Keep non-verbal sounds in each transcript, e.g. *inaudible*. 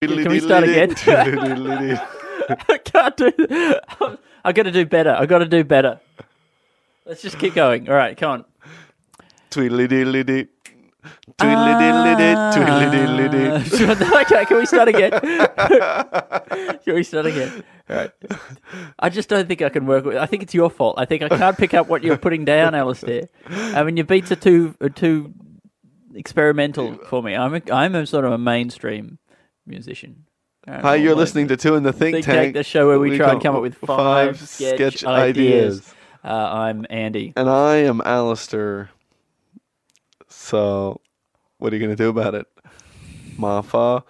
Can we start again? *laughs* *laughs* I can't do. I got to do better. I got to do better. Let's just keep going. All right, come on. Tweedly diddly ah. dee. Tweedly diddly dee. Tweedly *laughs* diddly dee. okay, can we start again? can we start again? All right. I just don't think I can work with. I think it's your fault. I think I can't pick up what you're putting down, Alistair. I mean, your beats are too are too experimental for me. I'm a, I'm a sort of a mainstream musician. Hi, you're listening to Two in the Think, Think Tank, the show where we, try and come up with five, sketch, sketch ideas. ideas. Uh, I'm Andy. And I am Alistair. So, what are you gonna do about it, Mafa?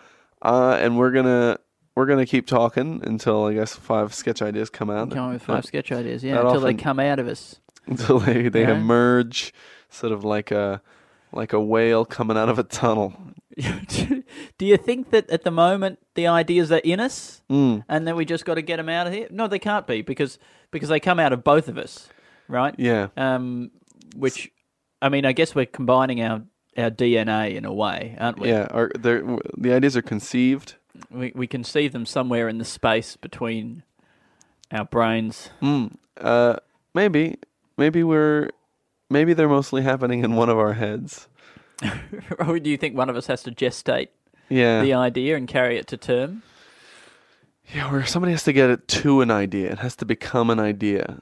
Uh, and we're gonna we're gonna keep talking until I guess five sketch ideas come out. Come up with five sketch ideas, yeah, until they come out of us. until they, they Yeah. emerge, sort of like a like a whale coming out of a tunnel. *laughs* Do you think that at the moment the ideas are in us, Mm. and then we just got to get them out of here? No, they can't be because because they come out of both of us, right? Yeah. Um, which, I mean, I guess we're combining our our DNA in a way, aren't we? Yeah, are they're- the ideas are conceived. We we conceive them somewhere in the space between our brains. Mm. Uh, maybe, maybe we're, maybe they're mostly happening in one of our heads. *laughs* or do you think one of us has to gestate Yeah, the idea and carry it to term? yeah. Where somebody has to get it to an idea. It has to become an idea.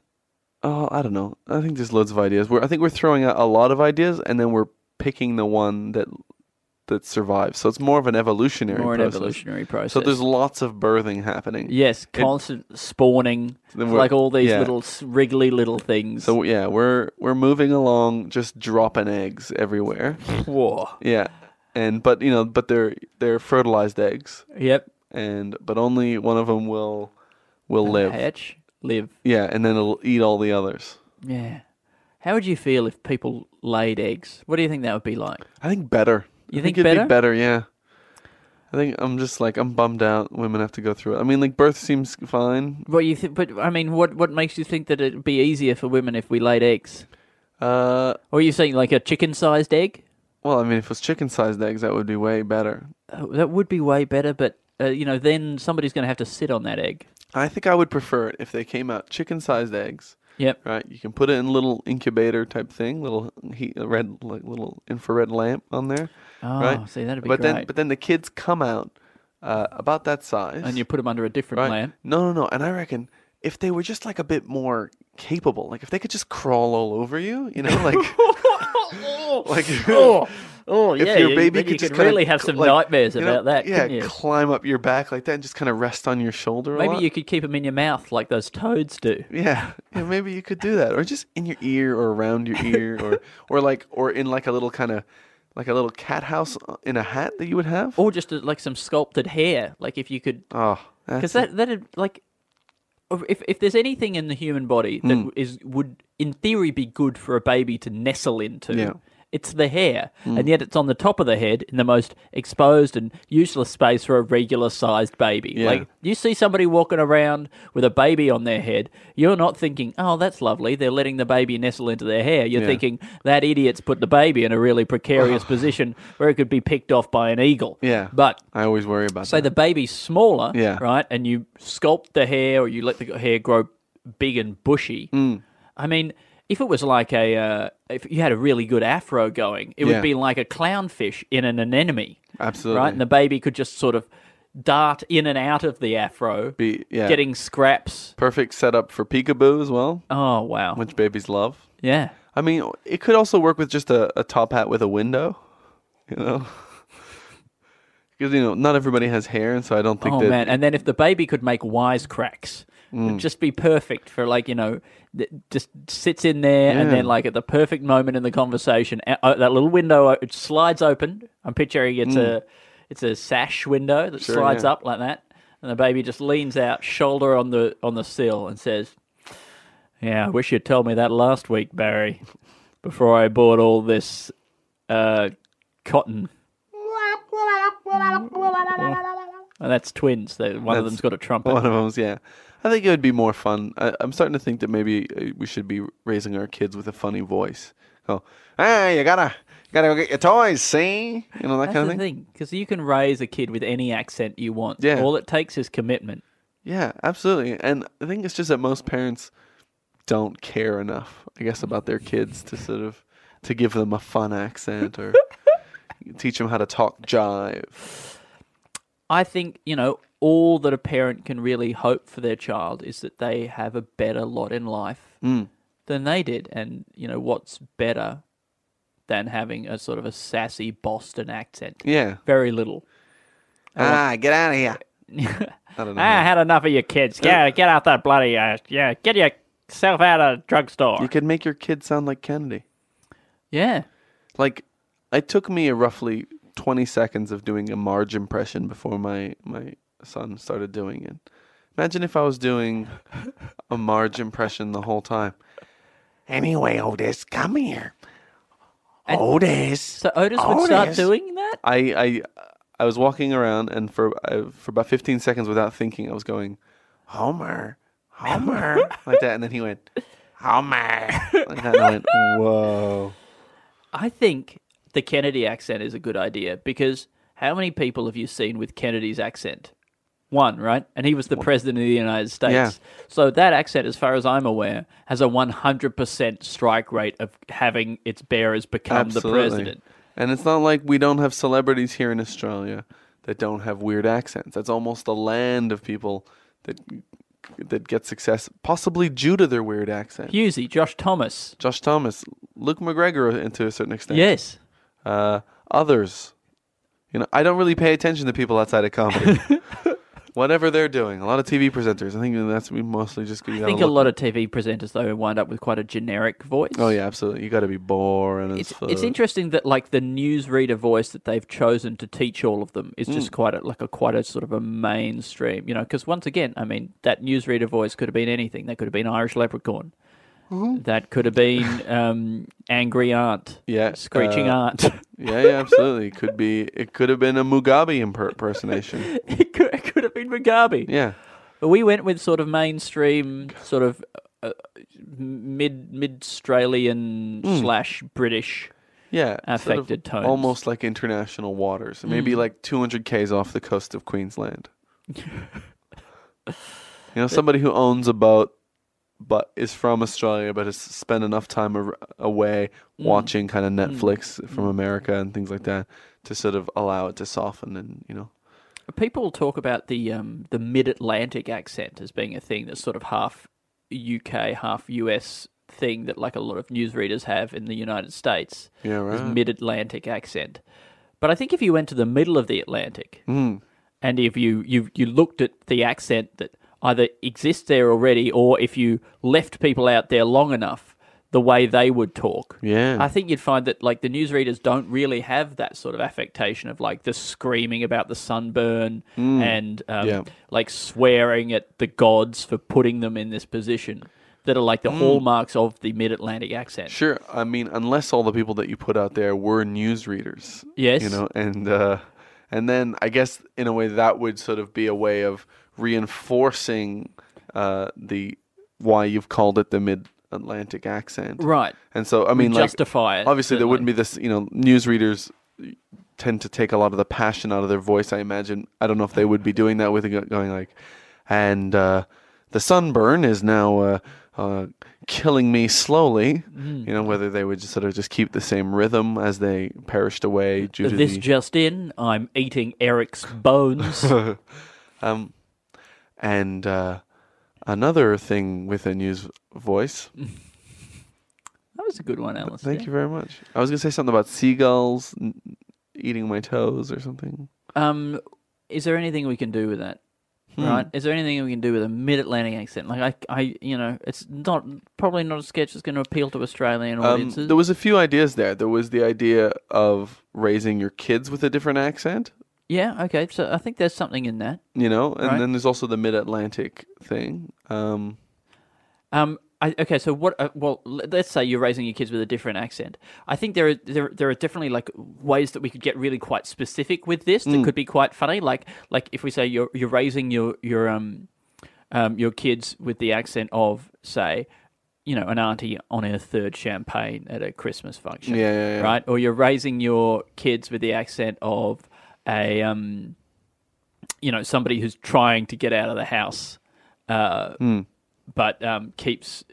Oh, I don't know. I think there's loads of ideas. We're, I think we're throwing out a lot of ideas, and then we're picking the one that that survives. So it's more of an evolutionary. More an process. evolutionary process. So there's lots of birthing happening. Yes, constant spawning, like all these yeah. little wriggly little things. So yeah, we're we're moving along, just dropping eggs everywhere. *laughs* Whoa. Yeah, and but you know, but they're they're fertilized eggs, Yep. and but only one of them will will live. Hatch, live. Yeah, and then it'll eat all the others. Yeah. How would you feel if people laid eggs? What do you think that would be like? I think better. You I think it'd better? Be better, yeah. I think I'm just like I'm bummed out. Women have to go through it. I mean, like birth seems fine. What you think? But I mean, what what makes you think that it'd be easier for women if we laid eggs? Uh, Or are you saying like a chicken-sized egg? well, I mean, if it was chicken-sized eggs, that would be way better. Uh, that would be way better, but uh, you know, then somebody's going to have to sit on that egg. I think I would prefer it if they came out chicken-sized eggs. Yep. Right, you can put it in a little incubator type thing, little heat, red, like little infrared lamp on there. Oh, right, see, that'd be but then, great. but then the kids come out uh, about that size, And you put them under a different right? lamp. No, no, no. And I reckon if they were just like a bit more capable, like if they could just crawl all over you, you know, like *laughs* *laughs* like *laughs* Oh, oh if yeah. your baby then could you just could really have some like, nightmares you know, about that. Yeah, you? climb up your back like that and just kind of rest on your shoulder. Maybe you could keep them in your mouth like those toads do. Yeah, yeah, maybe you could do that, or just in your ear, or around your ear, or or like, or in like a little kind of, like a little cat house uh, in a hat that you would have. Or just uh, like some sculpted hair. Like if you could, Oh, because that's that that'd like, if if there's anything in the human body that Hmm. is would in theory be good for a baby to nestle into. Yeah. It's the hair, Hmm. and yet it's on the top of the head in the most exposed and useless space for a regular sized baby. Yeah. Like, you see somebody walking around with a baby on their head, you're not thinking, oh, that's lovely, they're letting the baby nestle into their hair. You're Yeah. thinking, that idiot's put the baby in a really precarious *laughs* position where it could be picked off by an eagle. yeah. But I always worry about Say that. the baby's smaller, Yeah. right, and you sculpt the hair or you let the hair grow big and bushy. Mm. I mean, if it was like a, uh, if you had a really good afro going, it Yeah. would be like a clownfish in an anemone, Absolutely. right? And the baby could just sort of dart in and out of the afro, Be yeah. getting scraps. perfect setup for peekaboo as well, Oh wow, which babies love. yeah. I mean, it could also work with just a, a top hat with a window, you know. *laughs* Because you know not everybody has hair, and so I don't think Oh that. man, and then if the baby could make wisecracks, It'd just be perfect for like you know, th- just sits in there and then like at the perfect moment in the conversation, a- uh, that little window uh, it slides open. I'm picturing it's a it's a sash window that Mm. Sure, slides yeah. up like that, and the baby just leans out, shoulder on the on the sill, and says, "Yeah, I wish you'd told me that last week, Barry, before I bought all this uh, cotton." And that's twins. One of them's got a trumpet. One of them's yeah. I think it would be more fun. I, I'm starting to think that maybe uh, we should be raising our kids with a funny voice. Oh, hey, you gotta, gotta go get your toys. See, you know that That's kind of thing. thing, because you can raise a kid with any accent you want. Yeah. All it takes is commitment. Yeah, absolutely. And I think it's just that most parents don't care enough, I guess, about their kids to sort of to give them a fun accent or *laughs* teach them how to talk jive. I think, you know, all that a parent can really hope for their child is that they have a better lot in life Mm. than they did. And, you know, what's better than having a sort of a sassy Boston accent? Yeah. Very little. Ah, get out of here. *laughs* I don't know. I had enough of your kids. Get, get out that bloody, uh, yeah, get yourself out of the drugstore. You could make your kid sound like Kennedy. yeah. Like, it took me a roughly 20 seconds of doing a Marge impression before my, my son started doing it. Imagine if I was doing a Marge impression the whole time. Anyway, Otis, come here. And- Otis. So Otis would start Otis. doing that? I, I, I was walking around, and for uh, for about 15 seconds without thinking, I was going, Homer, Homer, *laughs* like that. And then he went, Homer, like that. And I went, *laughs* whoa. I think the Kennedy accent is a good idea because how many people have you seen with Kennedy's accent? One, right? And he was the president of the United States. Yeah. So that accent, as far as I'm aware, has a 100% strike rate of having its bearers become the president. And it's not like we don't have celebrities here in Australia that don't have weird accents. That's almost a land of people that that get success, possibly due to their weird accent. Hughesy, Josh Thomas. Josh Thomas, Luke McGregor, and to a certain extent. Yes. Uh, others, you know, I don't really pay attention to people outside of comedy. *laughs* Whatever they're doing, a lot of TV presenters. I think that's we mostly just. I think a lot of TV presenters, though, wind up with quite a generic voice. Oh yeah, absolutely. You got to be boring It's, it's interesting that like the newsreader voice that they've chosen to teach all of them is Mm. just quite a, like a quite a sort of a mainstream, you know. Because once again, I mean, that newsreader voice could have been anything. That could have been Irish Leprechaun. Mm-hmm. That could have been um, Angry Aunt. Yeah, Screeching uh, Aunt. Yeah, yeah, absolutely. Could be. It could have been a Mugabe impersonation. *laughs* it, could, it could have been Mugabe. Yeah, But we went with sort of mainstream, sort of uh, mid mid Australian Hmm. slash British. yeah. sort of Affected tones. almost like international waters. Maybe Mm. like 200 k's off the coast of Queensland. *laughs* you know, somebody who owns a boat, but is from Australia, but has spent enough time ar- away Mm. watching kind of Netflix from America and things like that to sort of allow it to soften and you know. People talk about the um, the mid Atlantic accent as being a thing that's sort of half UK, half US thing that like a lot of newsreaders have in the United States. Yeah, right. mid Atlantic accent. But I think if you went to the middle of the Atlantic Mm. and if you, you you looked at the accent that either exist there already or if you left people out there long enough the way they would talk. Yeah. I think you'd find that like the newsreaders don't really have that sort of affectation of like the screaming about the sunburn and um, Yeah. like swearing at the gods for putting them in this position that are like the hallmarks of the mid-Atlantic accent. Sure. I mean, unless all the people that you put out there were newsreaders. Yes. You know, and uh, and then I guess in a way that would sort of be a way of reinforcing uh, the why you've called it the mid-Atlantic accent. Right. And so I mean, like justify it. obviously there wouldn't be this. You know, newsreaders tend to take a lot of the passion out of their voice. I imagine. I don't know if they would be doing that with it go- going like, and uh, the sunburn is now uh, uh, killing me slowly. Mm. You know, whether they would just sort of just keep the same rhythm as they perished away due to This just in, I'm eating Eric's bones. *laughs* um, and uh, another thing with a news voice. *laughs* that was a good one, Alice. Thank you very much. I was gonna say something about seagulls n- eating my toes or something. Um, is there anything we can do with that? right? Is there anything we can do with a mid-Atlantic accent? Like I, I, you know, it's not probably not a sketch that's going to appeal to Australian Um, audiences. there was a few ideas there. There was the idea of raising your kids with a different accent, yeah, okay. So I think there's something in that. you know, and Right. then there's also the mid-Atlantic thing. Um, Um, I, okay, so what? Uh, well, let's say you're raising your kids with a different accent. I think there are there, there are definitely like ways that we could get really quite specific with this. Mm. That could be quite funny. Like like if we say you're you're raising your your um um your kids with the accent of say. You know, an auntie on her third champagne at a Christmas function. Yeah, yeah, yeah. Right? Or you're raising your kids with the accent of a, um, you know, somebody who's trying to get out of the house, uh, Hmm. but um, keeps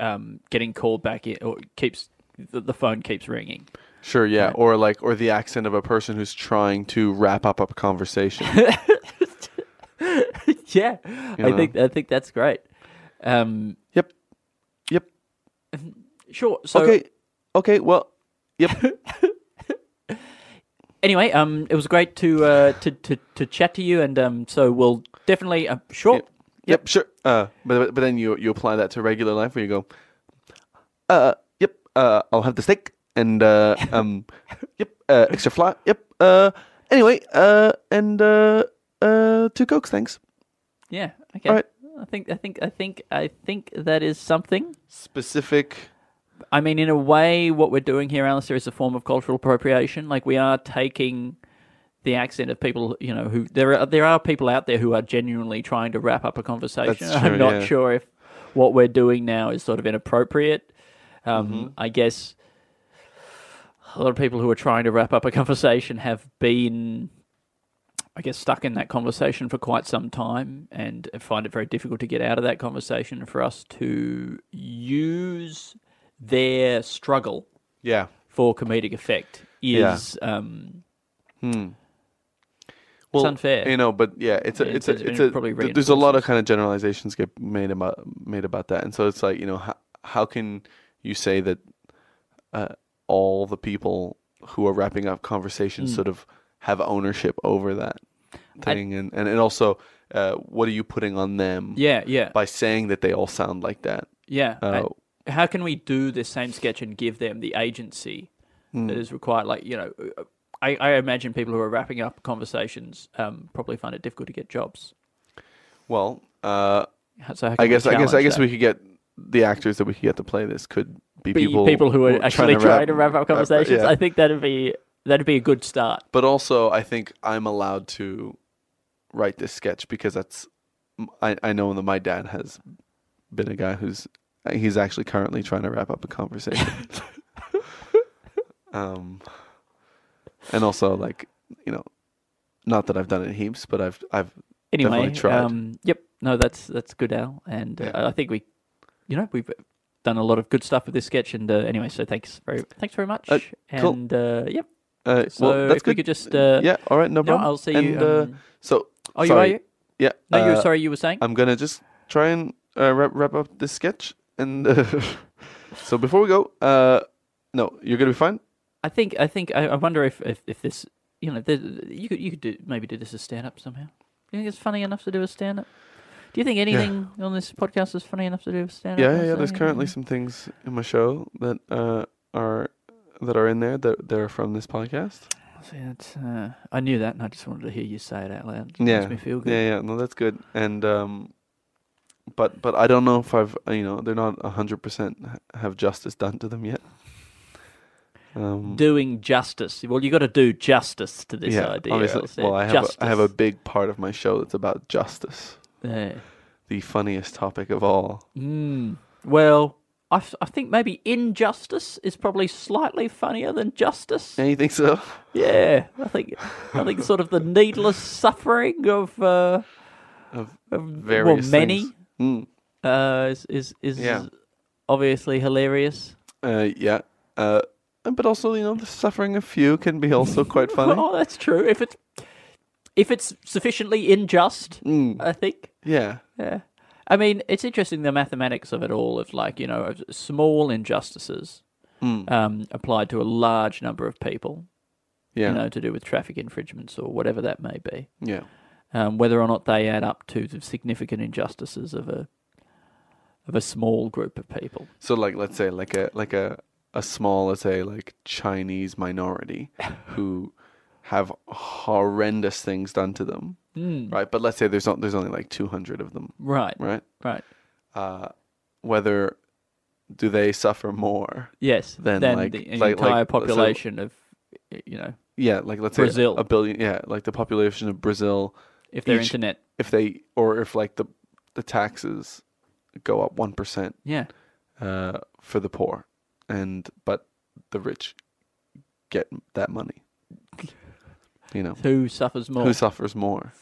um, getting called back in, or keeps the, the phone keeps ringing. sure, yeah, Right. or like, or the accent of a person who's trying to wrap up a conversation. *laughs* yeah, You I know. think I think that's great. Um, yep, yep. *laughs* sure. So okay, okay. Well, yep. *laughs* anyway, um, it was great to uh, to, to to chat to you, and um, so we'll definitely uh, sure. Yep. Yep, sure. Uh, but but then you you apply that to regular life where you go, uh, yep, uh, I'll have the steak and uh, *laughs* um, yep, uh, extra flat. Yep. Uh, anyway, uh, and uh, uh, two cokes, thanks. Yeah. Okay. All right. I think I think I think I think that is something. Specific. I mean, in a way, what we're doing here, Alistair, is a form of cultural appropriation. Like we are taking the accent of people, you know, who there are there are people out there who are genuinely trying to wrap up a conversation. That's *laughs* I'm not yeah. sure if what we're doing now is sort of inappropriate. Um, Mm-hmm. I guess a lot of people who are trying to wrap up a conversation have been, I guess, stuck in that conversation for quite some time and find it very difficult to get out of that conversation. For us to use their struggle Yeah. for comedic effect is um, Well, it's unfair. You know, but yeah, it's a, Yeah, it's a, it's- it's a. probably There's a lot of kind of generalizations get made about made about that, and so it's like you know, how, how can you say that uh, all the people who are wrapping up conversations Hmm. sort of have ownership over that thing, and, and and also, uh, what are you putting on them yeah, yeah, by saying that they all sound like that? yeah. Uh, how can we do this same sketch and give them the agency Hmm. that is required? Like, you know, I, I imagine people who are wrapping up conversations um, probably find it difficult to get jobs. Well, uh, So I guess I guess I guess that? we could get the actors that we could get to play this could be Be people who are actually trying to wrap, up *laughs* conversations. yeah. I think that'd be that'd be a good start. But also, I think I'm allowed to write this sketch because that's I, I know that my dad has been a guy who's he's actually currently trying to wrap up a conversation. um, and also like you know, not that I've done it heaps, but I've I've Anyway, Definitely tried. um, yep, no, that's that's good, Al, and uh, Yeah. I think we, you know, we've done a lot of good stuff with this sketch, and uh, anyway, so thanks very thanks very much, Uh, cool. and uh, yep. uh, So well that's if we good. could just uh, yeah, all right, no no, problem. I'll see and, you. uh, Um, so oh, you sorry. are you? yeah, No, you were uh, sorry. You were saying. I'm gonna just try and uh, wrap, wrap up this sketch, and uh, *laughs* so before we go, uh, no, you're gonna be fine. I think I think I, I wonder if, if if this you know the, you could you could do maybe do this as stand up somehow. Do you think it's funny enough to do a stand up? Do you think anything on this podcast is funny enough to do a stand up? Yeah, yeah, yeah. There's currently some things in my show that uh, are that are in there that are from this podcast. See, that's, uh, I knew that, and I just wanted to hear you say it out loud. It Yeah, makes me feel good. yeah, yeah. No, that's good. And um, but but I don't know if I've uh, you know they're not hundred percent have justice done to them yet. Um, Doing justice. Well, you got to do justice to this yeah, idea. obviously. Well, I have justice. a, I have a big part of my show that's about justice, Yeah. the funniest topic of all. Mm. Well, I, f- I think maybe injustice is probably slightly funnier than justice. Yeah, you think so? Yeah, I think I think sort of the needless suffering of uh, Of of various well, many things. Mm. uh, is is, is Yeah. obviously hilarious. Uh, yeah. Uh, but also, you know, the suffering of few can be also *laughs* quite funny. Oh, that's true. If it's if it's sufficiently unjust, Mm. I think. Yeah. Yeah. I mean, it's interesting the mathematics of it all of like, you know, small injustices Mm. um, applied to a large number of people, Yeah. you know, to do with traffic infringements or whatever that may be. Yeah. Um, whether or not they add up to the significant injustices of a of a small group of people. So like let's say like a like a a small let's say like Chinese minority *laughs* who have horrendous things done to them, right? But let's say there's on, there's only like 200 of them, Right. right? Right. Uh, whether do they suffer more? Yes. Then, than like- the like- entire like, so- population of you know Yeah, like let's Brazil. say a billion. Yeah, like the population of Brazil, if their Each- internet. if they or if like the the taxes go up one percent Yeah. uh, for the poor, and but the rich get that money. *laughs* You know, Who suffers more? who suffers more?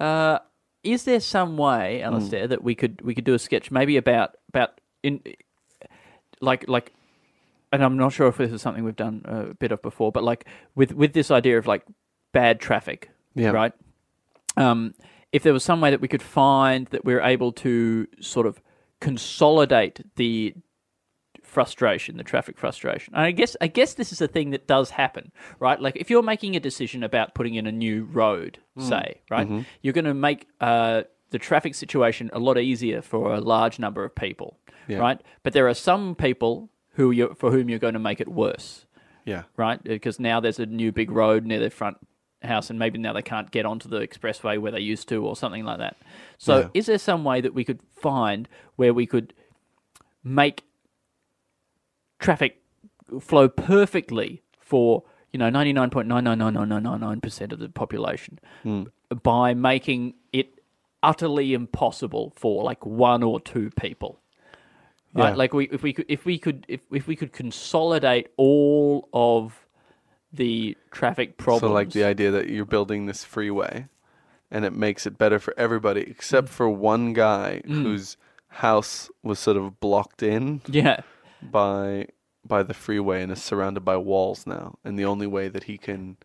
Uh, is there some way, Hmm. Alistair, that we could we could do a sketch maybe about about in like like, and I'm not sure if this is something we've done a bit of before, but like with with this idea of like bad traffic, Yeah. right? Um, if there was some way that we could find that we're able to sort of consolidate the frustration, the traffic frustration. And I guess I guess this is a thing that does happen, right? Like if you're making a decision about putting in a new road, Mm. say, right, Mm-hmm. you're going to make uh, the traffic situation a lot easier for a large number of people, Yeah. right? But there are some people who you for whom you're going to make it worse, Yeah, right? Because now there's a new big road near their front house, and maybe now they can't get onto the expressway where they used to, or something like that. So, Yeah. is there some way that we could find where we could make traffic flow perfectly for you know ninety nine point nine nine nine nine nine nine nine percent of the population hmm. by making it utterly impossible for like one or two people? Right, Yeah. like we if we could if we could if, if we could consolidate all of the traffic problems. So like the idea that you're building this freeway, and it makes it better for everybody except Mm. for one guy whose house was sort of blocked in yeah, by by the freeway and is surrounded by walls now, and the only way that he can,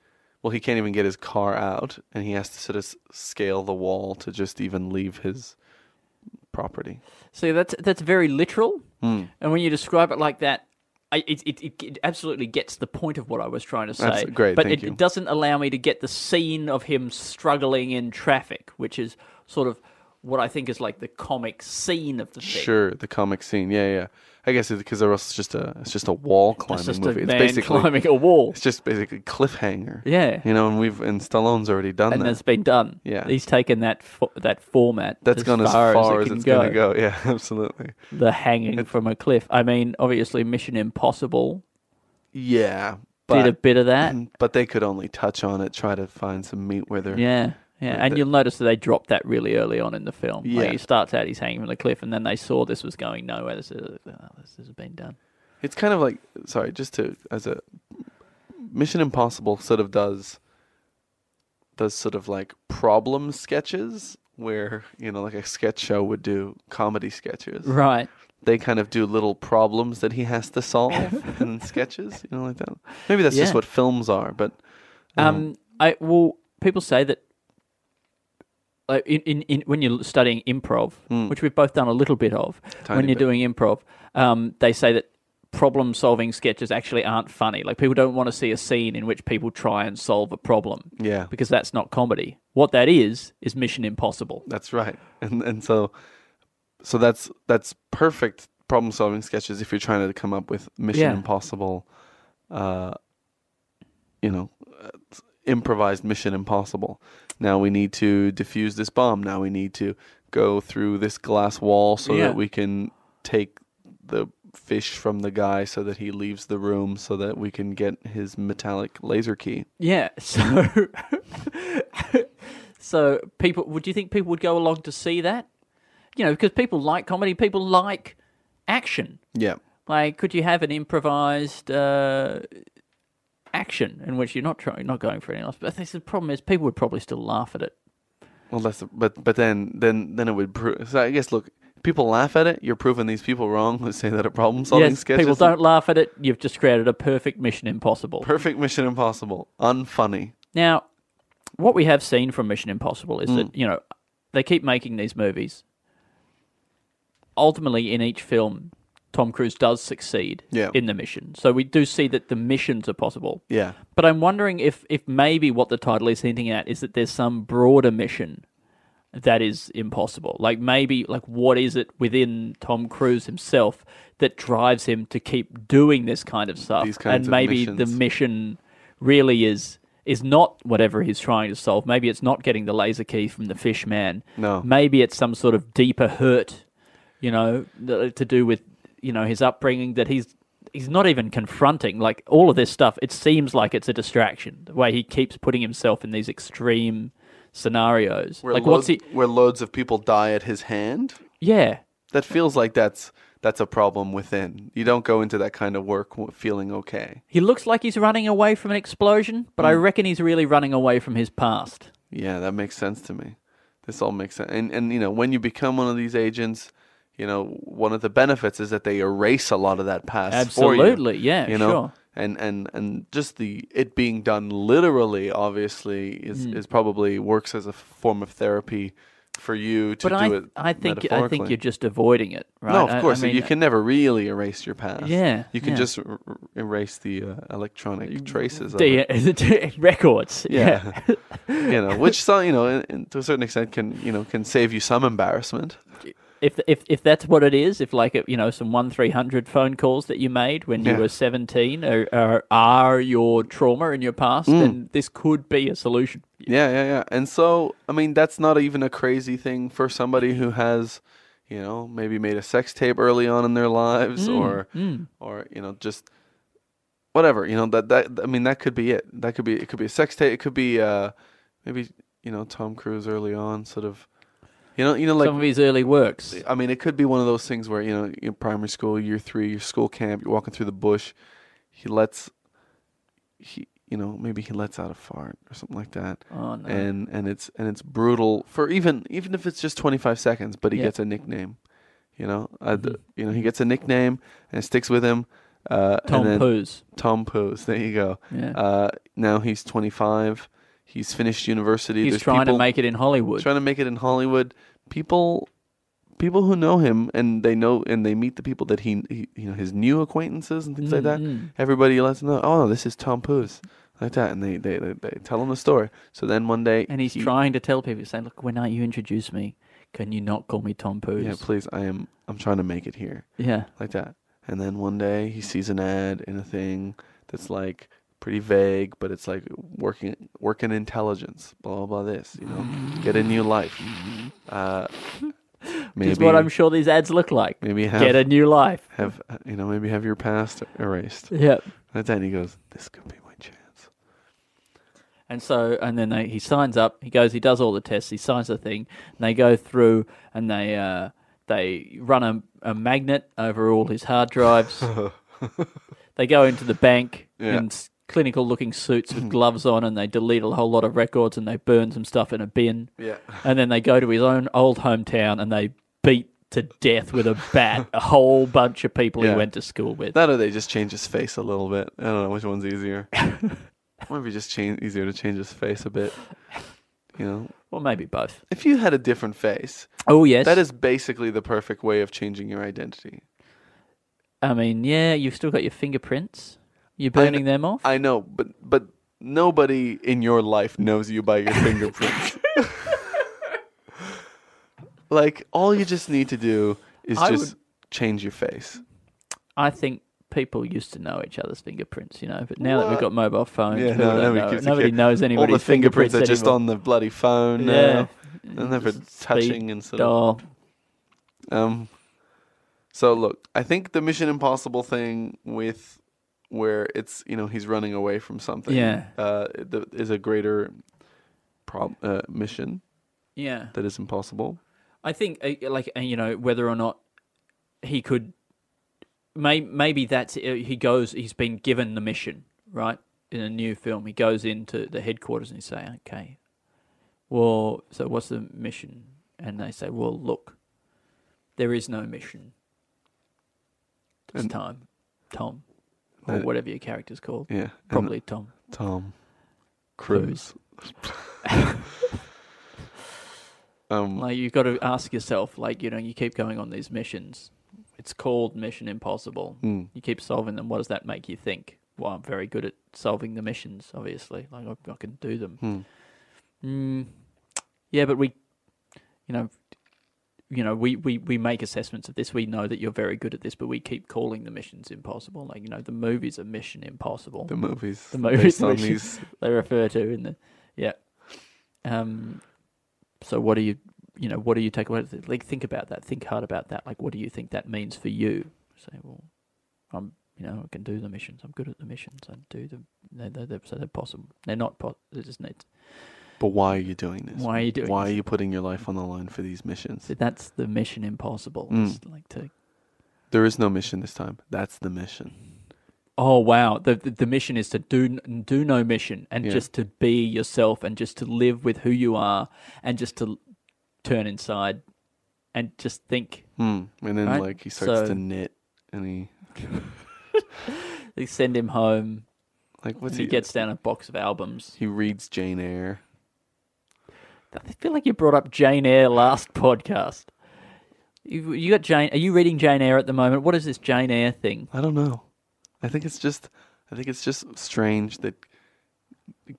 well, he can't even get his car out, and he has to sort of scale the wall to just even leave his property. See, that's that's very literal, Hmm. and when you describe it like that, I, it, it it absolutely gets the point of what I was trying to say. That's great, but it, it doesn't allow me to get the scene of him struggling in traffic, which is sort of what I think is like the comic scene of the thing. Sure, the comic scene, yeah, yeah. I guess it's because it's just a it's just a wall climbing It's just movie. a It's man basically climbing a wall. it's just basically cliffhanger. Yeah, You know, and we've and Stallone's already done that. and that. that's been done. Yeah. he's taken that fo- that format. That's as gone as far, far as, as, it can it's go. going to go. *laughs* Yeah, absolutely. The hanging from a cliff. I mean, obviously, Mission Impossible Yeah, did a bit of that. *clears throat* but they could only touch on it, try to find some meat where they're. Yeah, yeah, and you'll notice that they dropped that really early on in the film. Yeah. like he starts out, he's hanging from the cliff, and then they saw this was going nowhere. They said, "Oh, "This has been done." It's kind of like sorry, just to as a Mission Impossible sort of does does sort of like problem sketches where you know like a sketch show would do comedy sketches. Right. They kind of do little problems that he has to solve *laughs* in sketches, you know, like that. Maybe that's just what films are, but Um, I well, people say that. Like in, in, in when you're studying improv, which we've both done a little bit of. Tiny when you're bit. doing improv, um, they say that problem-solving sketches actually aren't funny. Like people don't want to see a scene in which people try and solve a problem. Yeah. because that's not comedy. What that is is Mission Impossible. That's right. And and so so that's that's perfect problem solving sketches if you're trying to come up with Mission Yeah. Impossible uh you know uh, improvised Mission Impossible. Now we need to defuse this bomb. Now we need to go through this glass wall so Yeah. that we can take the fish from the guy so that he leaves the room so that we can get his metallic laser key. Yeah. *laughs* So, so people, would you think people would go along to see that? You know, because people like comedy, people like action. Yeah. Like, could you have an improvised uh, action in which you're not trying, not going for anything else? But I the problem is people would probably still laugh at it. Well, that's but but then then then it would prove. So I guess look, people laugh at it. You're proving these people wrong who say that a problem solving yes, sketch people don't laugh at it. You've just created a perfect Mission Impossible. perfect Mission Impossible, unfunny. Now, what we have seen from Mission Impossible is Hmm. that, you know, they keep making these movies. Ultimately, in each film, Tom Cruise does succeed Yeah. in the mission. So we do see that the missions are possible. Yeah. But I'm wondering if, if maybe what the title is hinting at is that there's some broader mission that is impossible. Like maybe like what is it within Tom Cruise himself that drives him to keep doing this kind of stuff? And maybe the mission really is is not whatever he's trying to solve. Maybe it's not getting the laser key from the fish man. No. Maybe it's some sort of deeper hurt, you know, to do with you know his upbringing that he's he's not even confronting. Like all of this stuff, it seems like it's a distraction. The way he keeps putting himself in these extreme scenarios. Where like loads, what's he? where loads of people die at his hand. Yeah, That feels like that's that's a problem within. You don't go into that kind of work feeling okay. he looks like he's running away from an explosion, but I Hmm. reckon he's really running away from his past. Yeah, that makes sense to me. This all makes sense. And and you know, when you become one of these agents, you know, one of the benefits is that they erase a lot of that past for you. Absolutely, yeah, you know sure. and and and just the it being done literally obviously is Hmm. is probably works as a form of therapy for you to But do I, it I think I think you're just avoiding it, right? no of course I mean, you can never really erase your past Yeah, you can yeah. just r- erase the uh, electronic traces of the, it. *laughs* records. Yeah. yeah *laughs* you know which so you know in, in, to a certain extent can you know can save you some embarrassment if if if that's what it is, if like you know some one three hundred phone calls that you made when Yeah. you were seventeen are, are are your trauma in your past, Mm. then this could be a solution. Yeah, yeah, yeah. And so, I mean, that's not even a crazy thing for somebody who has, you know, maybe made a sex tape early on in their lives, or, mm. or you know, just whatever. You know, that that I mean, that could be it. That could be it. Could be a sex tape. It could be uh, maybe you know Tom Cruise early on, sort of. You know, you know, like some of his early works. I mean, it could be one of those things where you know, in primary school, year three, your school camp, you're walking through the bush. He lets, he, you know, maybe he lets out a fart or something like that Oh no. and and it's and it's brutal for even even if it's just 25 seconds but he Yeah. gets a nickname you know uh, the, you know he gets a nickname and it sticks with him uh Tom Poos. Tom Poos there you go Yeah. uh now he's 25 he's finished university He's There's trying people to make it in Hollywood. trying to make it in Hollywood people people who know him and they know and they meet the people that he, he you know his new acquaintances and things like that Mm, mm. everybody lets them know oh this is Tom Poos like that and they, they, they, they tell him the story so then one day and he's he- trying to tell people, saying, "Look, when you introduce me, can you not call me Tom Poos?" Yeah, please. I am. I'm trying to make it here, Yeah. like that. And then one day he sees an ad in a thing that's like pretty vague, but it's like working working intelligence, blah blah blah. This, you know, get a new life. Uh, *laughs* maybe Is what I'm sure these ads look like. maybe have Get a new life. have uh, you know maybe have your past erased. Yep. And he goes, "This could be my chance." And so, and then they, he signs up. He goes. He does all the tests. He signs the thing. And they go through and they uh, they run a, a magnet over all his hard drives. *laughs* they go into the bank Yeah. in clinical looking suits with *laughs* gloves on, and they delete a whole lot of records and they burn some stuff in a bin. Yeah. And then they go to his own old hometown and they beat to death with a bat a whole bunch of people Yeah. he went to school with. That or they just change his face a little bit. I don't know which one's easier. *laughs* Might be just change easier to change his face a bit. You know, Well, maybe both. if you had a different face, Oh yes, That is basically the perfect way of changing your identity. I mean, yeah, you've still got your fingerprints. You're burning them off. I know, but but nobody in your life knows you by your fingerprints. *laughs* like all you just need to do is I just change your face. I think people used to know each other's fingerprints, you know, but now that we've got mobile phones, Yeah, people no, don't nobody know. gives a nobody care. knows All anybody's the fingerprints are just anymore. on the bloody phone Yeah. now. And they're Just touching and sort of dial. Um, so look, I think the Mission Impossible thing with where it's you know he's running away from something, Yeah. uh, is a greater prob- uh, mission Yeah, that is impossible. I think uh, like uh, you know whether or not he could, may, maybe that's uh, he goes. He's been given the mission right in a new film. He goes into the headquarters and he say, "Okay, well, so what's the mission?" And they say, "Well, look, there is no mission. It's And- time, Tom, or whatever your character's called. Yeah, and Probably Tom." Tom Cruise. *laughs* um, Like you've got to ask yourself, like you know, you keep going on these missions. It's called Mission Impossible. Mm. You keep solving them. What does that make you think? Well, I'm very good at solving the missions. Obviously, like I, I can do them. Hmm. Mm, yeah, but we, you know, you know, we, we, we make assessments of this. We know that you're very good at this, but we keep calling the missions impossible. Like you know, the movies are Mission Impossible. The movies. The movies on these. *laughs* they refer to in the yeah. Um. So what do you you know what do you take away? Like think about that. Think hard about that. Like what do you think that means for you? Say well, I'm you know I can do the missions. I'm good at the missions. I do them. They're, they're, they're, so they're possible. They're not. Po- they just need. But why are you doing this? Why are you doing Why this? are you putting your life on the line for these missions? That's the mission impossible. Mm. Like to There is no mission this time. That's the mission. Oh wow! The, the the mission is to do do no mission and Yeah. just to be yourself and just to live with who you are and just to turn inside and just think. Hmm. And then Right? like he starts So- to knit, and he *laughs* They send him home. like what's he, he? gets down a box of albums. he reads Jane Eyre. I feel like you brought up Jane Eyre last *laughs* podcast. You, you got Jane? Are you reading Jane Eyre at the moment? What is this Jane Eyre thing? I don't know. I think it's just I think it's just strange that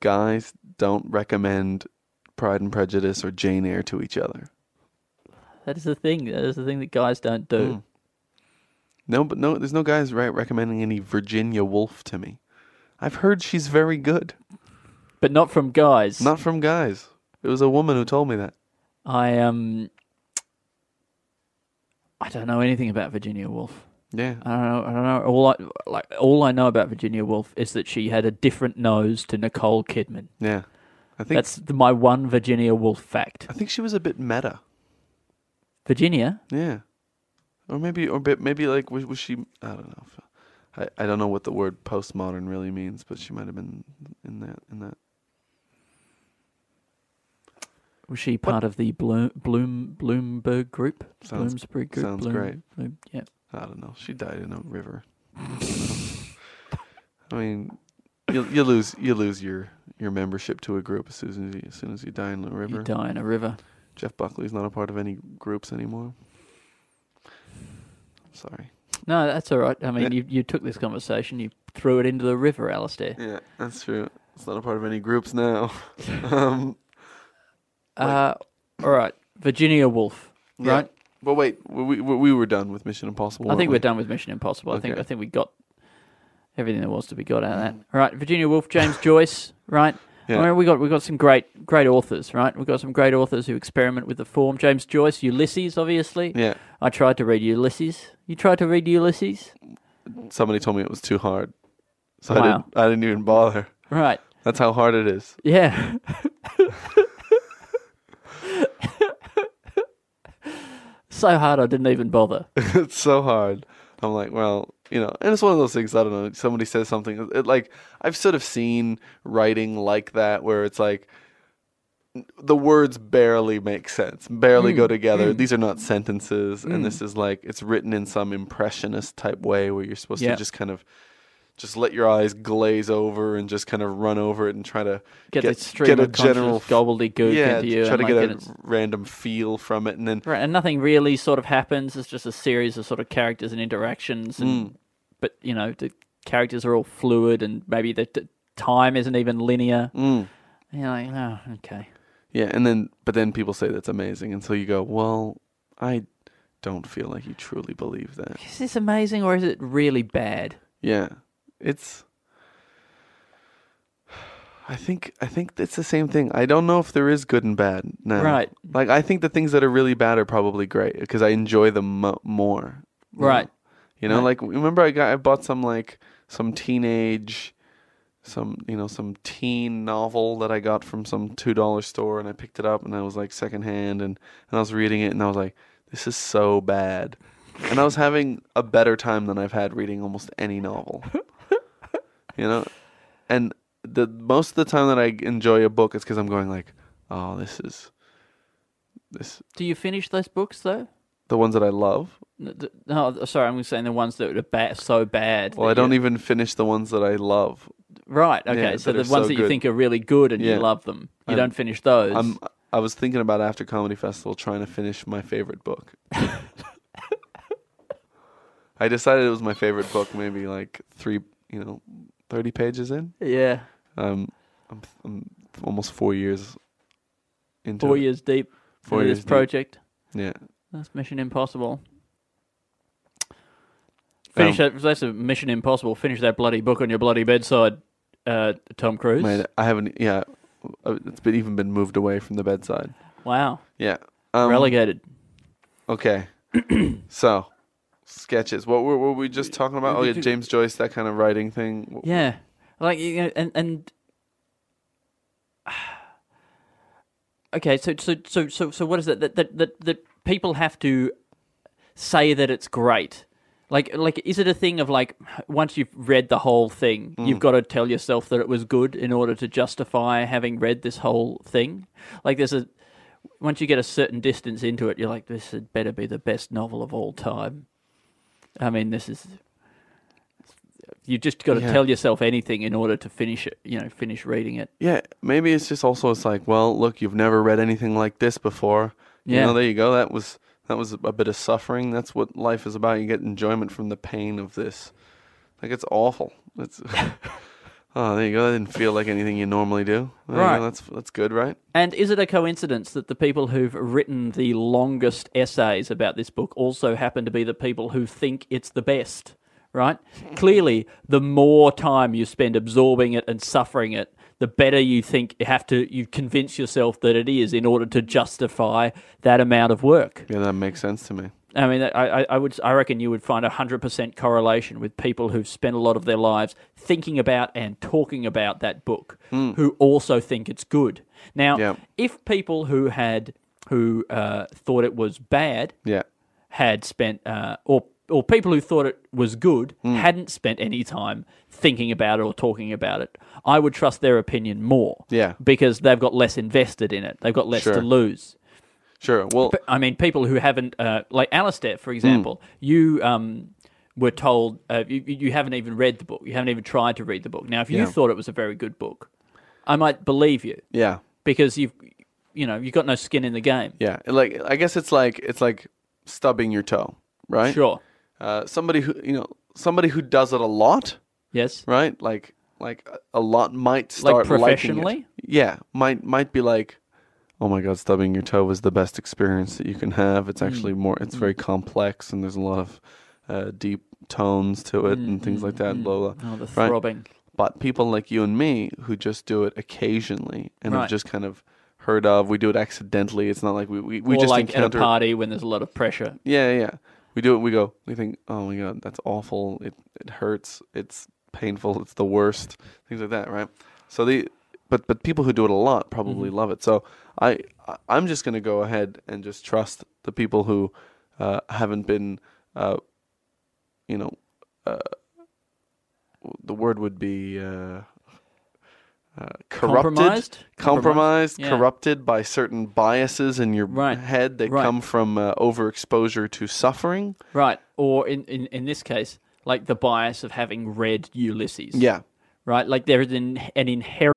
guys don't recommend Pride and Prejudice or Jane Eyre to each other. That is the thing. That is the thing that guys don't do. Mm. No, but no, there's no guys right recommending any Virginia Woolf to me. I've heard she's very good. But not from guys. Not from guys. It was a woman who told me that. I um. I don't know anything about Virginia Woolf. Yeah. I don't know. I don't know. All I like, all I know about Virginia Woolf is that she had a different nose to Nicole Kidman. Yeah. I think That's the, my one Virginia Woolf fact. I think she was a bit meta. Virginia, Yeah. Or maybe or bit maybe like was, was she I don't know. I, I don't know what the word postmodern really means, but she might have been in that in that. Was she part of the Bloom, Bloom Bloomberg group? Sounds- Bloomsbury group. sounds Bloom- great. Bloom- yeah. I don't know. She died in a river. I mean, you you lose you lose your your membership to a group as soon as you as soon as you die in a river. You die in a river. Jeff Buckley's not a part of any groups anymore. Sorry. No, that's all right. I mean, Yeah. you you took this conversation, you threw it into the river, Alistair. Yeah, that's true. It's not a part of any groups now. *laughs* um, Uh, all right, Virginia Woolf. yeah. Right. But wait, we, we we were done with Mission Impossible. I think we're we? done with Mission Impossible. I think Okay. I think we got everything there was to be got out of that. All right, Virginia Woolf, James Joyce, *laughs* right? Yeah. I mean, we got we got some great great authors, right? We got some great authors who experiment with the form. James Joyce, Ulysses, obviously. Yeah. I tried to read Ulysses. You tried to read Ulysses, Somebody told me it was too hard, so Wow. I didn't. I didn't even bother. right? That's how hard it is. Yeah. *laughs* so hard, I didn't even bother. *laughs* it's so hard. I'm like, well, you know, and it's one of those things. I don't know. Somebody says something. It, like I've sort of seen writing like that, where it's like the words barely make sense, barely Mm, go together. These are not sentences, and this is like it's written in some impressionist type way, where you're supposed Yeah. to just kind of just let your eyes glaze over and just kind of run over it and try to Get, get, stream get a general gobbledygook yeah, into you. try to like, get a it's- random feel from it, and then Right, and nothing really sort of happens. It's just a series of sort of characters and interactions, and Mm. but you know the characters are all fluid, and maybe the, the time isn't even linear. mm, you're like, oh, okay. Yeah, and then but then people say that's amazing, and so you go, well, I don't feel like you truly believe that. Is this amazing or is it really bad? Yeah, it's. I think I think it's the same thing. I don't know if there is good and bad now. Right. Like I think the things that are really bad are probably great because I enjoy them mo- more. Right. You know, Right. like remember I got I bought some like some teenage some you know some teen novel that I got from some two dollar store and I picked it up and I was like secondhand and and I was reading it and I was like this is so bad and I was having a better time than I've had reading almost any novel *laughs* you know and the most of the time that I enjoy a book is because I'm going like oh this is this Do you finish those books though? the ones that I love N- th- No, sorry, I'm saying the ones that are ba- so bad. well I don't you- even finish the ones that I love Right. Okay. Yeah, so the ones so that you good. think are really good and Yeah. you love them, you I'm- don't finish those. I'm I was thinking about after comedy festival trying to finish my favorite book. *laughs* I decided it was my favorite book. Maybe like three, you know, thirty pages in. Yeah, Um, I'm, I'm almost four years into four it. years deep. Four years this deep. project. Yeah. That's Mission Impossible. Finish Um, that. That's a Mission Impossible. Finish that bloody book on your bloody bedside, uh, Tom Cruise. Mate, I haven't. Yeah, uh, it's been even been moved away from the bedside. Wow, Yeah. Um, relegated. Okay. *coughs* so, sketches. What were, were we just talking about? Oh yeah, James Joyce, that kind of writing thing. Yeah, like you know, and and *sighs* okay, so so so so so what is it that that that, that people have to say that it's great? Like like is it a thing of like once you've read the whole thing, mm. you've got to tell yourself that it was good in order to justify having read this whole thing? Like there's a once you get a certain distance into it, you're like this had better be the best novel of all time. I mean, this is you just got to Yeah. tell yourself anything in order to finish it. You know, finish reading it. Yeah, maybe it's just also it's like, well, look, you've never read anything like this before. You Yeah. know, there you go. That was that was a bit of suffering. That's what life is about. You get enjoyment from the pain of this. Like it's awful. It's *laughs* Oh, there you go. That didn't feel like anything you normally do. There you Right. go. That's that's good, right? And is it a coincidence that the people who've written the longest essays about this book also happen to be the people who think it's the best? Right? *laughs* Clearly, the more time you spend absorbing it and suffering it, the better you think you have to you convince yourself that it is in order to justify that amount of work. Yeah, that makes sense to me. I mean, I, I- I would, I reckon you would find a hundred percent correlation with people who've spent a lot of their lives thinking about and talking about that book, who also think it's good. Now, Yeah. if people who had who uh, thought it was bad Yeah. had spent, uh, or or people who thought it was good Hmm. hadn't spent any time thinking about it or talking about it, I would trust their opinion more. Yeah. because they've got less invested in it. They've got less Sure. to lose. Sure. Well, I mean, people who haven't, uh, like Alistair, for example, you um, were told uh, you, you haven't even read the book. You haven't even tried to read the book. Now, if you Yeah. thought it was a very good book, I might believe you yeah. because you've, you know, you've got no skin in the game. Yeah. Like I guess it's like it's like stubbing your toe, right? Sure. Uh, somebody who you know somebody who does it a lot, Yes. right? Like like a lot might start it. professionally? Yeah, might might be like, oh my god, stubbing your toe is the best experience that you can have. It's actually Mm. more. It's very complex and there's a lot of uh, deep tones to it and things like that. Blah, blah. Oh, the Right. throbbing. But people like you and me who just do it occasionally and Right. have just kind of heard of. We do it accidentally. It's not like we we, we or just like encounter. at a party when there's a lot of pressure. Yeah, yeah. We do it. We go. We think, oh my god, that's awful. It it hurts. It's painful. It's the worst. Things like that, right? So the, but but people who do it a lot probably love it. So I I- I'm just gonna go ahead and just trust the people who uh, haven't been, uh, you know, uh, the word would be. Uh, uh, corrupted, Compromised? compromised, Yeah. corrupted by certain biases in your Right. head that Right. come from uh, overexposure to suffering. Right. Or in, in, in this case, like the bias of having read Ulysses. Yeah. Right? Like there is an, an inherent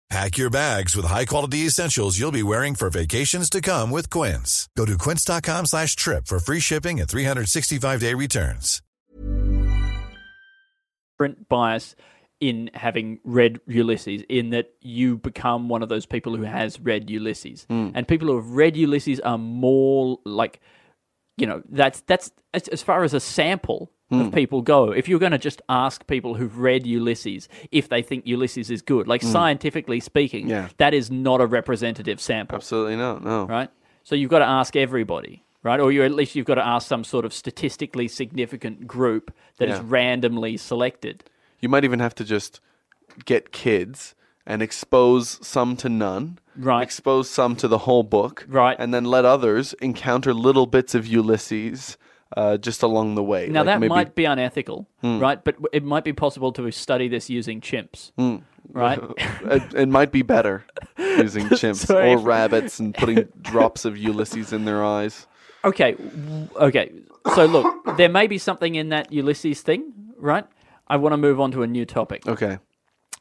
Pack your bags with high-quality essentials you'll be wearing for vacations to come with Quince. Go to quince.com slash trip for free shipping and 365-day returns. bias in having read Ulysses, in that you become one of those people who has read Ulysses. Hmm. And people who have read Ulysses are more like, you know, that's, that's as, far as a sample of hmm. people go. If you're going to just ask people who've read Ulysses if they think Ulysses is good, like hmm. scientifically speaking, Yeah. that is not a representative sample. Absolutely not. No. right? So you've got to ask everybody, right? Or you at least you've got to ask some sort of statistically significant group that is Yeah. randomly selected. You might even have to just get kids and expose some to none. Right. Expose some to the whole book. Right. And then let others encounter little bits of Ulysses uh, just along the way. Now Like that maybe- might be unethical, right? But it might be possible to study this using chimps, right? *laughs* it, it might be better *laughs* using chimps or rabbits and putting *laughs* drops of Ulysses in their eyes. Okay, okay. So look, there may be something in that Ulysses thing, right? I want to move on to a new topic. Okay.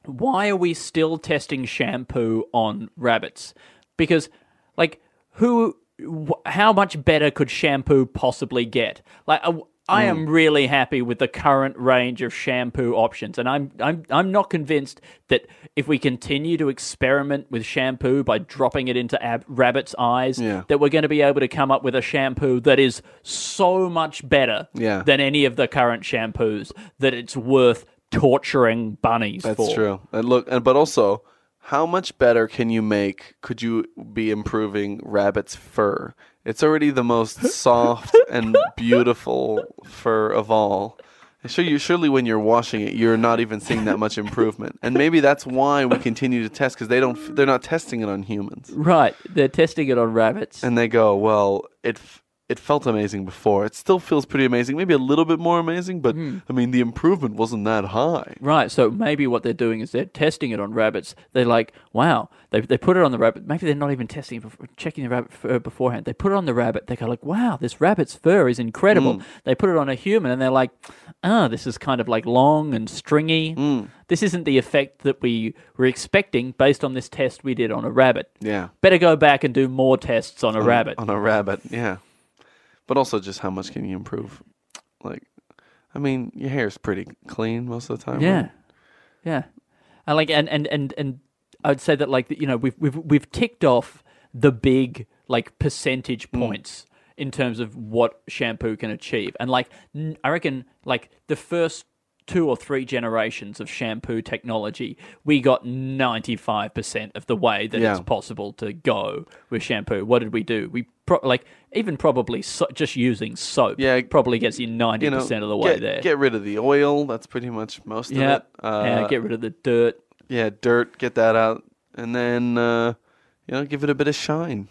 Why are we still testing shampoo on rabbits? Because, like, who, wh- how much better could shampoo possibly get? Like, uh, I, I am really happy with the current range of shampoo options, and I'm, I'm, I'm not convinced that if we continue to experiment with shampoo by dropping it into ab- rabbits' eyes, Yeah. that we're going to be able to come up with a shampoo that is so much better Yeah. than any of the current shampoos that it's worth torturing bunnies That's for. true. And look, and but also, how much better can you make? Could you be improving rabbit's fur? It's already the most *laughs* soft and beautiful fur of all. Sure, you surely when you're washing it, you're not even seeing that much improvement, and maybe that's why we continue to test because they don't, they're not testing it on humans, Right, they're testing it on rabbits. and they go, "Well, it it felt amazing before. It still feels pretty amazing. Maybe a little bit more amazing, but hmm. I mean, the improvement wasn't that high." right, so maybe what they're doing is they're testing it on rabbits. They're like, wow, they, they put it on the rabbit. Maybe they're not even testing it, before, checking the rabbit fur beforehand. They put it on the rabbit. They go like, wow, this rabbit's fur is incredible. Hmm. They put it on a human, and they're like, ah, this is kind of like long and stringy. Hmm. This isn't the effect that we were expecting based on this test we did on a rabbit. Yeah. Better go back and do more tests on a rabbit. on a rabbit. Yeah, but also just how much can you improve? Like, I mean, your hair's pretty clean most of the time. Yeah, right? yeah. And like, and and and and I'd say that like you know we've we've we've ticked off the big like percentage Mm. points in terms of what shampoo can achieve, and like n- I reckon like the first two or three generations of shampoo technology, we got ninety five percent of the way that Yeah. it's possible to go with shampoo. What did we do? We pro- like even probably so- just using soap. Yeah, probably gets you ninety You know, percent of the way get, there. Get rid of the oil. That's pretty much most yeah, of it. Uh, yeah. Get rid of the dirt. yeah, dirt. Get that out, and then uh, you know, give it a bit of shine.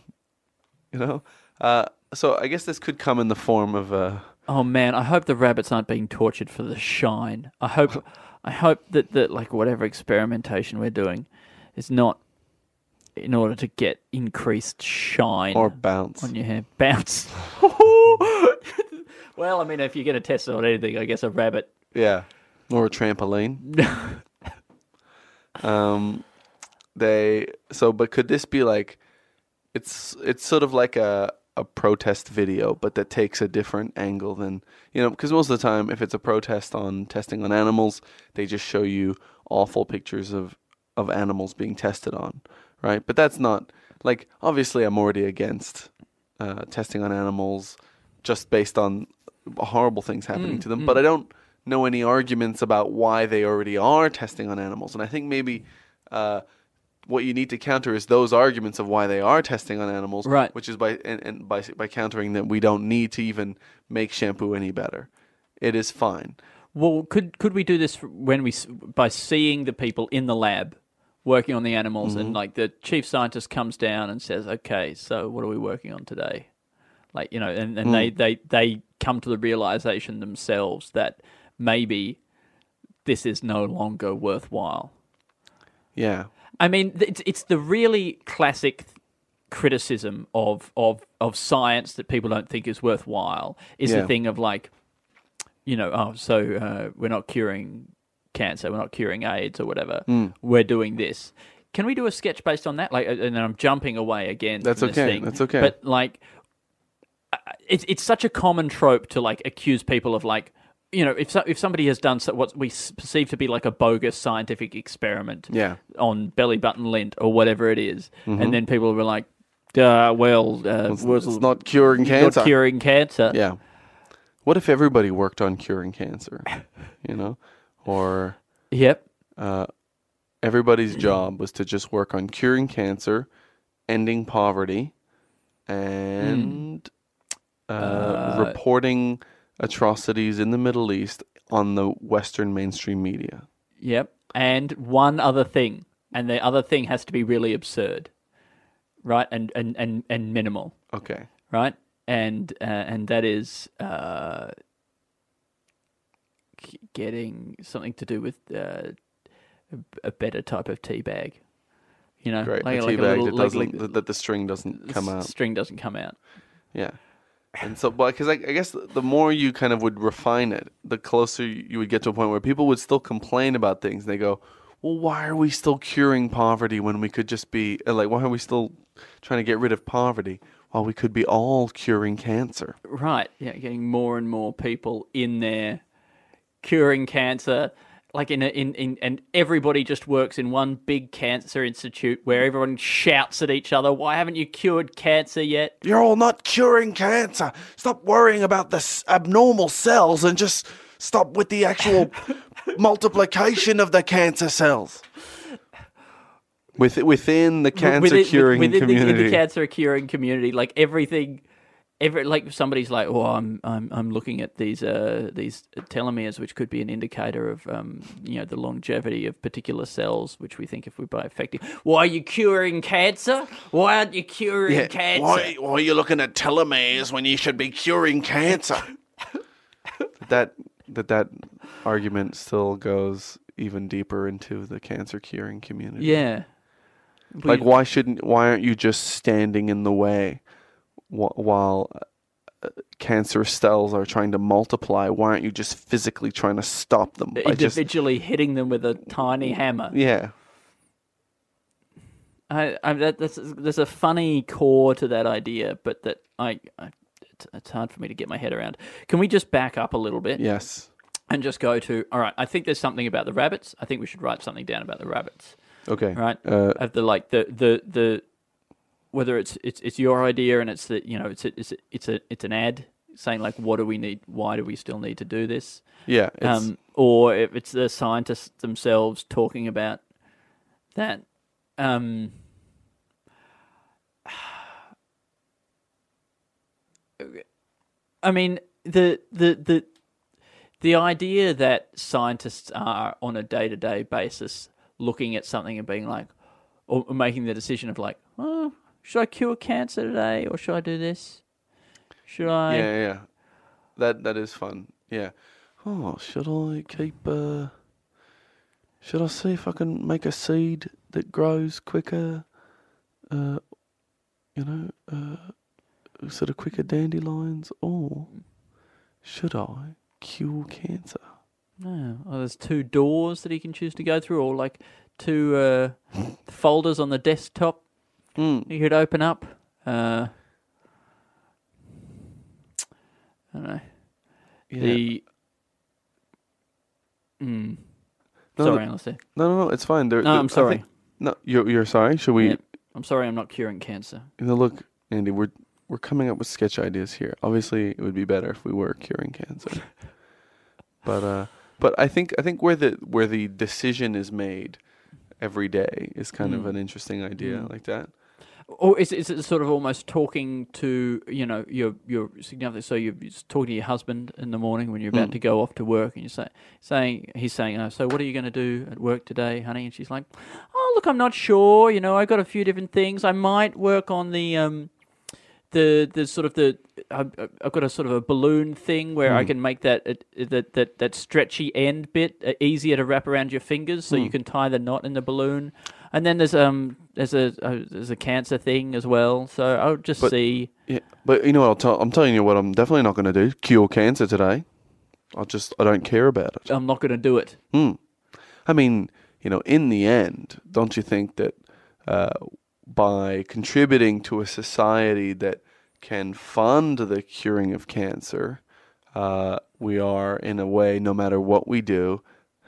You know, uh, so I guess this could come in the form of uh, Oh man, I hope the rabbits aren't being tortured for the shine. I hope, I hope that that like whatever experimentation we're doing is not in order to get increased shine or bounce. on your hair. Bounce. *laughs* well, I mean, if you're going to test it on anything, I guess a rabbit. Yeah, or a trampoline. *laughs* um, they so, but could this be like? It's it's sort of like a a protest video, but that takes a different angle than you know, because most of the time, if it's a protest on testing on animals, they just show you awful pictures of of animals being tested on, right? But that's not like obviously I'm already against uh, testing on animals just based on horrible things happening to them, but I don't know any arguments about why they already are testing on animals, and I think maybe. Uh, what you need to counter is those arguments of why they are testing on animals, Right. Which is by and, and by by countering that we don't need to even make shampoo any better. It is fine. Well, could could we do this when we by seeing the people in the lab working on the animals, Mm-hmm. and like the chief scientist comes down and says, "Okay, so what are we working on today?" Like you know, and, and Hmm. they, they they come to the realization themselves that maybe this is no longer worthwhile. Yeah, I mean, it's it's the really classic criticism of of of science that people don't think is worthwhile is Yeah. the thing of like, you know, oh, so uh, we're not curing cancer, we're not curing AIDS or whatever. Hmm. We're doing this. Can we do a sketch based on that? Like, and then I'm jumping away again. That's okay, that's okay. But like, it's it's such a common trope to like accuse people of like you know if so, if somebody has done so, what we perceive to be like a bogus scientific experiment Yeah. on belly button lint or whatever it is, and then people were like uh, well uh, it's, was it's not curing cancer. not curing cancer Yeah. What if everybody worked on curing cancer? You know, or yep uh, everybody's job was to just work on curing cancer, ending poverty, and uh, reporting atrocities in the Middle East on the Western mainstream media. Yep. And one other thing, and the other thing has to be really absurd, right? And and and, and minimal, Okay. right? And uh, and that is uh, getting something to do with uh, a, a better type of tea bag. You know, Great. like, a like tea bag little- that like- doesn't like that the string doesn't come out. String doesn't come out. Yeah. And so, but because I, I guess the more you kind of would refine it, the closer you would get to a point where people would still complain about things. They go, "Well, why are we still curing poverty when we could just be uh, like, why are we still trying to get rid of poverty while we could be all curing cancer?" Right. Yeah, getting more and more people in there curing cancer. Like in, a, in in and everybody just works in one big cancer institute where everyone shouts at each other. Why haven't you cured cancer yet? You're all not curing cancer. Stop worrying about the s- abnormal cells and just stop with the actual *laughs* multiplication of the cancer cells. With, within the cancer within, curing within community. The, the cancer curing community, like everything, every like somebody's like, oh, I'm I'm I'm looking at these uh these telomeres, which could be an indicator of um you know the longevity of particular cells, which we think if we buy effective. Why are you curing cancer? Why aren't you curing cancer? Why, why are you looking at telomeres when you should be curing cancer? *laughs* that that that argument still goes even deeper into the cancer curing community. Yeah. Like, why shouldn't? Why aren't you just standing in the way wh- while uh, cancer cells are trying to multiply? Why aren't you just physically trying to stop them? By just, individually hitting them with a tiny hammer. yeah, I, I that, that's, there's a funny core to that idea, but that I, I it's, it's hard for me to get my head around. Can we just back up a little bit yes, and just go to? All right, I think there's something about the rabbits. I think we should write something down about the rabbits. okay, Right? Uh, of the like the the the whether it's it's it's your idea and it's that you know it's a, it's a, it's a it's an ad saying like what do we need? Why do we still need to do this? yeah, um, or if it's the scientists themselves talking about that. Um, *sighs* I mean, the the the the idea that scientists are on a day to day basis looking at something and being like, or making the decision of like, oh, should I cure cancer today or should I do this? Should I? yeah, yeah, that that is fun. Yeah. Oh, should I keep? Uh, should I see if I can make a seed that grows quicker? Uh, you know, uh, sort of quicker dandelions, or should I cure cancer? No. Oh, there's two doors that he can choose to go through, or like two uh, *laughs* folders on the desktop Mm. he could open up. Uh, I don't know. Yeah. The. Mm. No, sorry, the- no, no, no, it's fine. There, No, I'm sorry. think- no, you're you're sorry. Should we? Yeah. I'm sorry, I'm not curing cancer. You know, look, Andy, we're we're coming up with sketch ideas here. Obviously, it would be better if we were curing cancer. *laughs* but uh, but I think I think where the where the decision is made every day is kind of Mm. an interesting idea Mm. like that. Or is, is it sort of almost talking to you know your your significant? So you're talking to your husband in the morning when you're about Mm. to go off to work, and you say saying he's saying, oh, "So what are you going to do at work today, honey?" And she's like, "Oh, look, I'm not sure. You know, I got a few different things. I might work on the um the the sort of the I've, I've got a sort of a balloon thing where I Mm. can make that that that that stretchy end bit uh, easier to wrap around your fingers, so you Mm. can tie the knot in the balloon. And then there's um there's a uh, there's a cancer thing as well. So I'll just But- see. Yeah, but you know what? I'll tell, I'm telling you what. I'm definitely not going to do. Cure cancer today. I just I don't care about it. I'm not going to do it. Hmm. I mean, you know, in the end, don't you think that uh, by contributing to a society that can fund the curing of cancer, uh, we are, in a way, no matter what we do,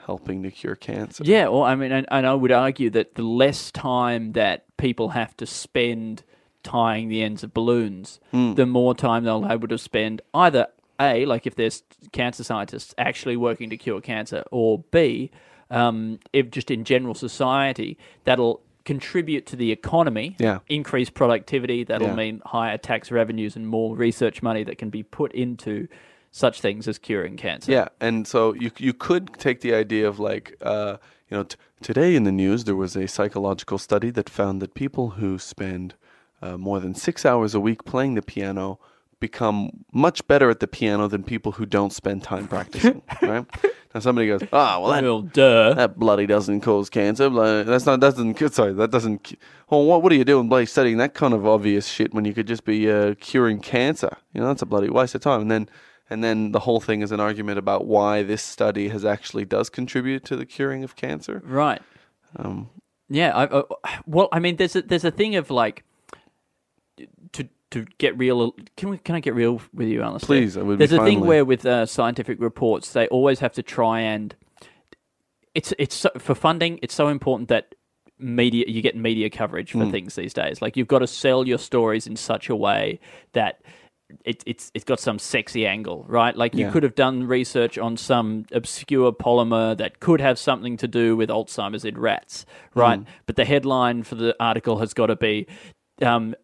helping to cure cancer? Yeah, well, I mean, and, and I would argue that the less time that people have to spend tying the ends of balloons, Hmm. the more time they'll be able to spend either a like if there's cancer scientists actually working to cure cancer, or b um, if just in general society that'll contribute to the economy, Yeah. increase productivity. That'll Yeah. mean higher tax revenues and more research money that can be put into such things as curing cancer. Yeah, and so you you could take the idea of like uh, you know t- today in the news there was a psychological study that found that people who spend uh, more than six hours a week playing the piano become much better at the piano than people who don't spend time practicing. *laughs* right? Now somebody goes, ah, well that Well, duh. that bloody doesn't cause cancer. Blah, That's not that doesn't. Sorry, that doesn't. Well, what what are you doing, bloody studying that kind of obvious shit when you could just be uh, curing cancer? You know, that's a bloody waste of time. And then and then the whole thing is an argument about why this study has actually does contribute to the curing of cancer. Right. Um, Yeah. I, I, well, I mean, there's a, there's a thing of like to to get real. Can we? Can I get real with you, Alistair? Please, I would There's a thing where with uh, scientific reports, they always have to try and it's it's so, for funding. It's so important that media you get media coverage for things these days. Like you've got to sell your stories in such a way that. It, it's it's got some sexy angle, right? Like you Yeah. could have done research on some obscure polymer that could have something to do with Alzheimer's in rats, right? Hmm. But the headline for the article has got to be um,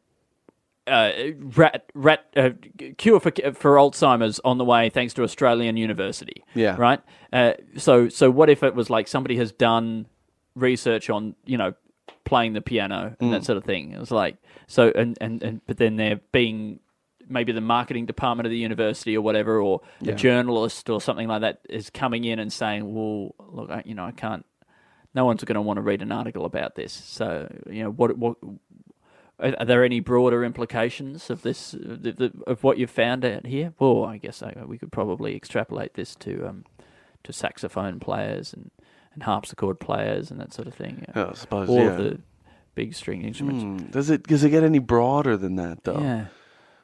uh, rat rat uh, cure for for Alzheimer's on the way thanks to Australian University. Yeah. Right. Uh, so so what if it was like somebody has done research on you know playing the piano and Mm. that sort of thing? It was like so and and, and but then they're being maybe the marketing department of the university or whatever or a journalist or something like that is coming in and saying well look I, you know I can't no one's going to want to read an article about this so you know what what are, there any broader implications of this, of what you've found out here? Well, I guess uh, we could probably extrapolate this to um, to saxophone players and, and harpsichord players and that sort of thing. Yeah, I suppose, all yeah. of the big string instruments. hmm, does it does it get any broader than that though? Yeah,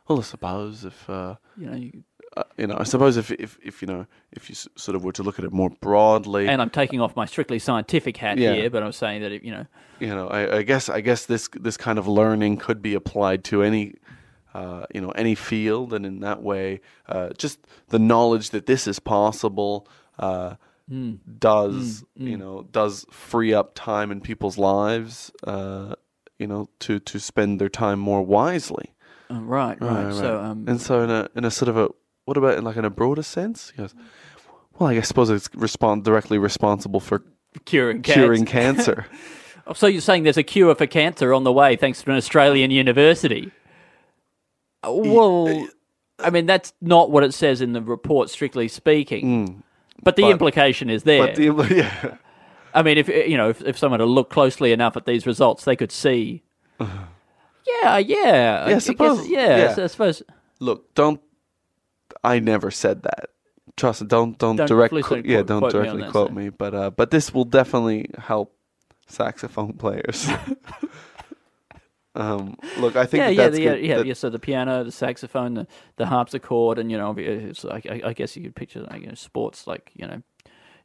Well, I suppose if. Uh, you know, you, uh, you know, I suppose if, if, if you know, if you s- sort of were to look at it more broadly, and I'm taking off my strictly scientific hat Yeah. here, but I'm saying that it, you know, you know, I, I guess I guess this this kind of learning could be applied to any, uh, you know, any field, and in that way, uh, just the knowledge that this is possible uh, Hmm. does you know does free up time in people's lives, uh, you know, to to spend their time more wisely. Uh, right, right. So, um, and so in a in a sort of a what about in like in a broader sense? He goes, well, I guess suppose it's respond directly responsible for curing cancer. curing cancer. *laughs* So you're saying there's a cure for cancer on the way thanks to an Australian university? Uh, Well, I mean that's not what it says in the report, strictly speaking. but the but- implication is there. but the *laughs* yeah. I mean, if you know, if, if someone had looked closely enough at these results, they could see. *laughs* Yeah, yeah, I- I suppose- guess- yeah, yeah. so I suppose. Look, don't. I never said that. Trust don't don't, Don't- direct qu- yeah quote- don't quote directly that, quote me, but uh, but this will definitely help saxophone *laughs* players. um, look, I think Yeah, that yeah, that's the, yeah, good. yeah, that- yeah. So the piano, the saxophone, the, the harpsichord, and you know, it's like, I, I guess you could picture like, you know, sports like you know,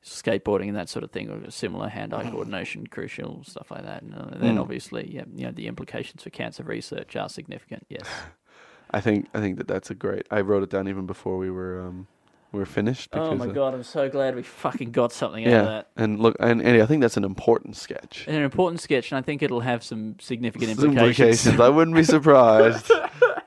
skateboarding and that sort of thing, or similar hand-eye coordination, crucial stuff like that. And uh, then Mm. obviously, yeah, you know, the implications for cancer research are significant. Yes. *laughs* I think I think that that's a great. I wrote it down even before we were um we were finished. oh my god, I'm so glad we fucking got something out of that. and look, and Andy, I think that's an important sketch. An important sketch, and I think it'll have some significant Some implications. implications. I wouldn't be *laughs* surprised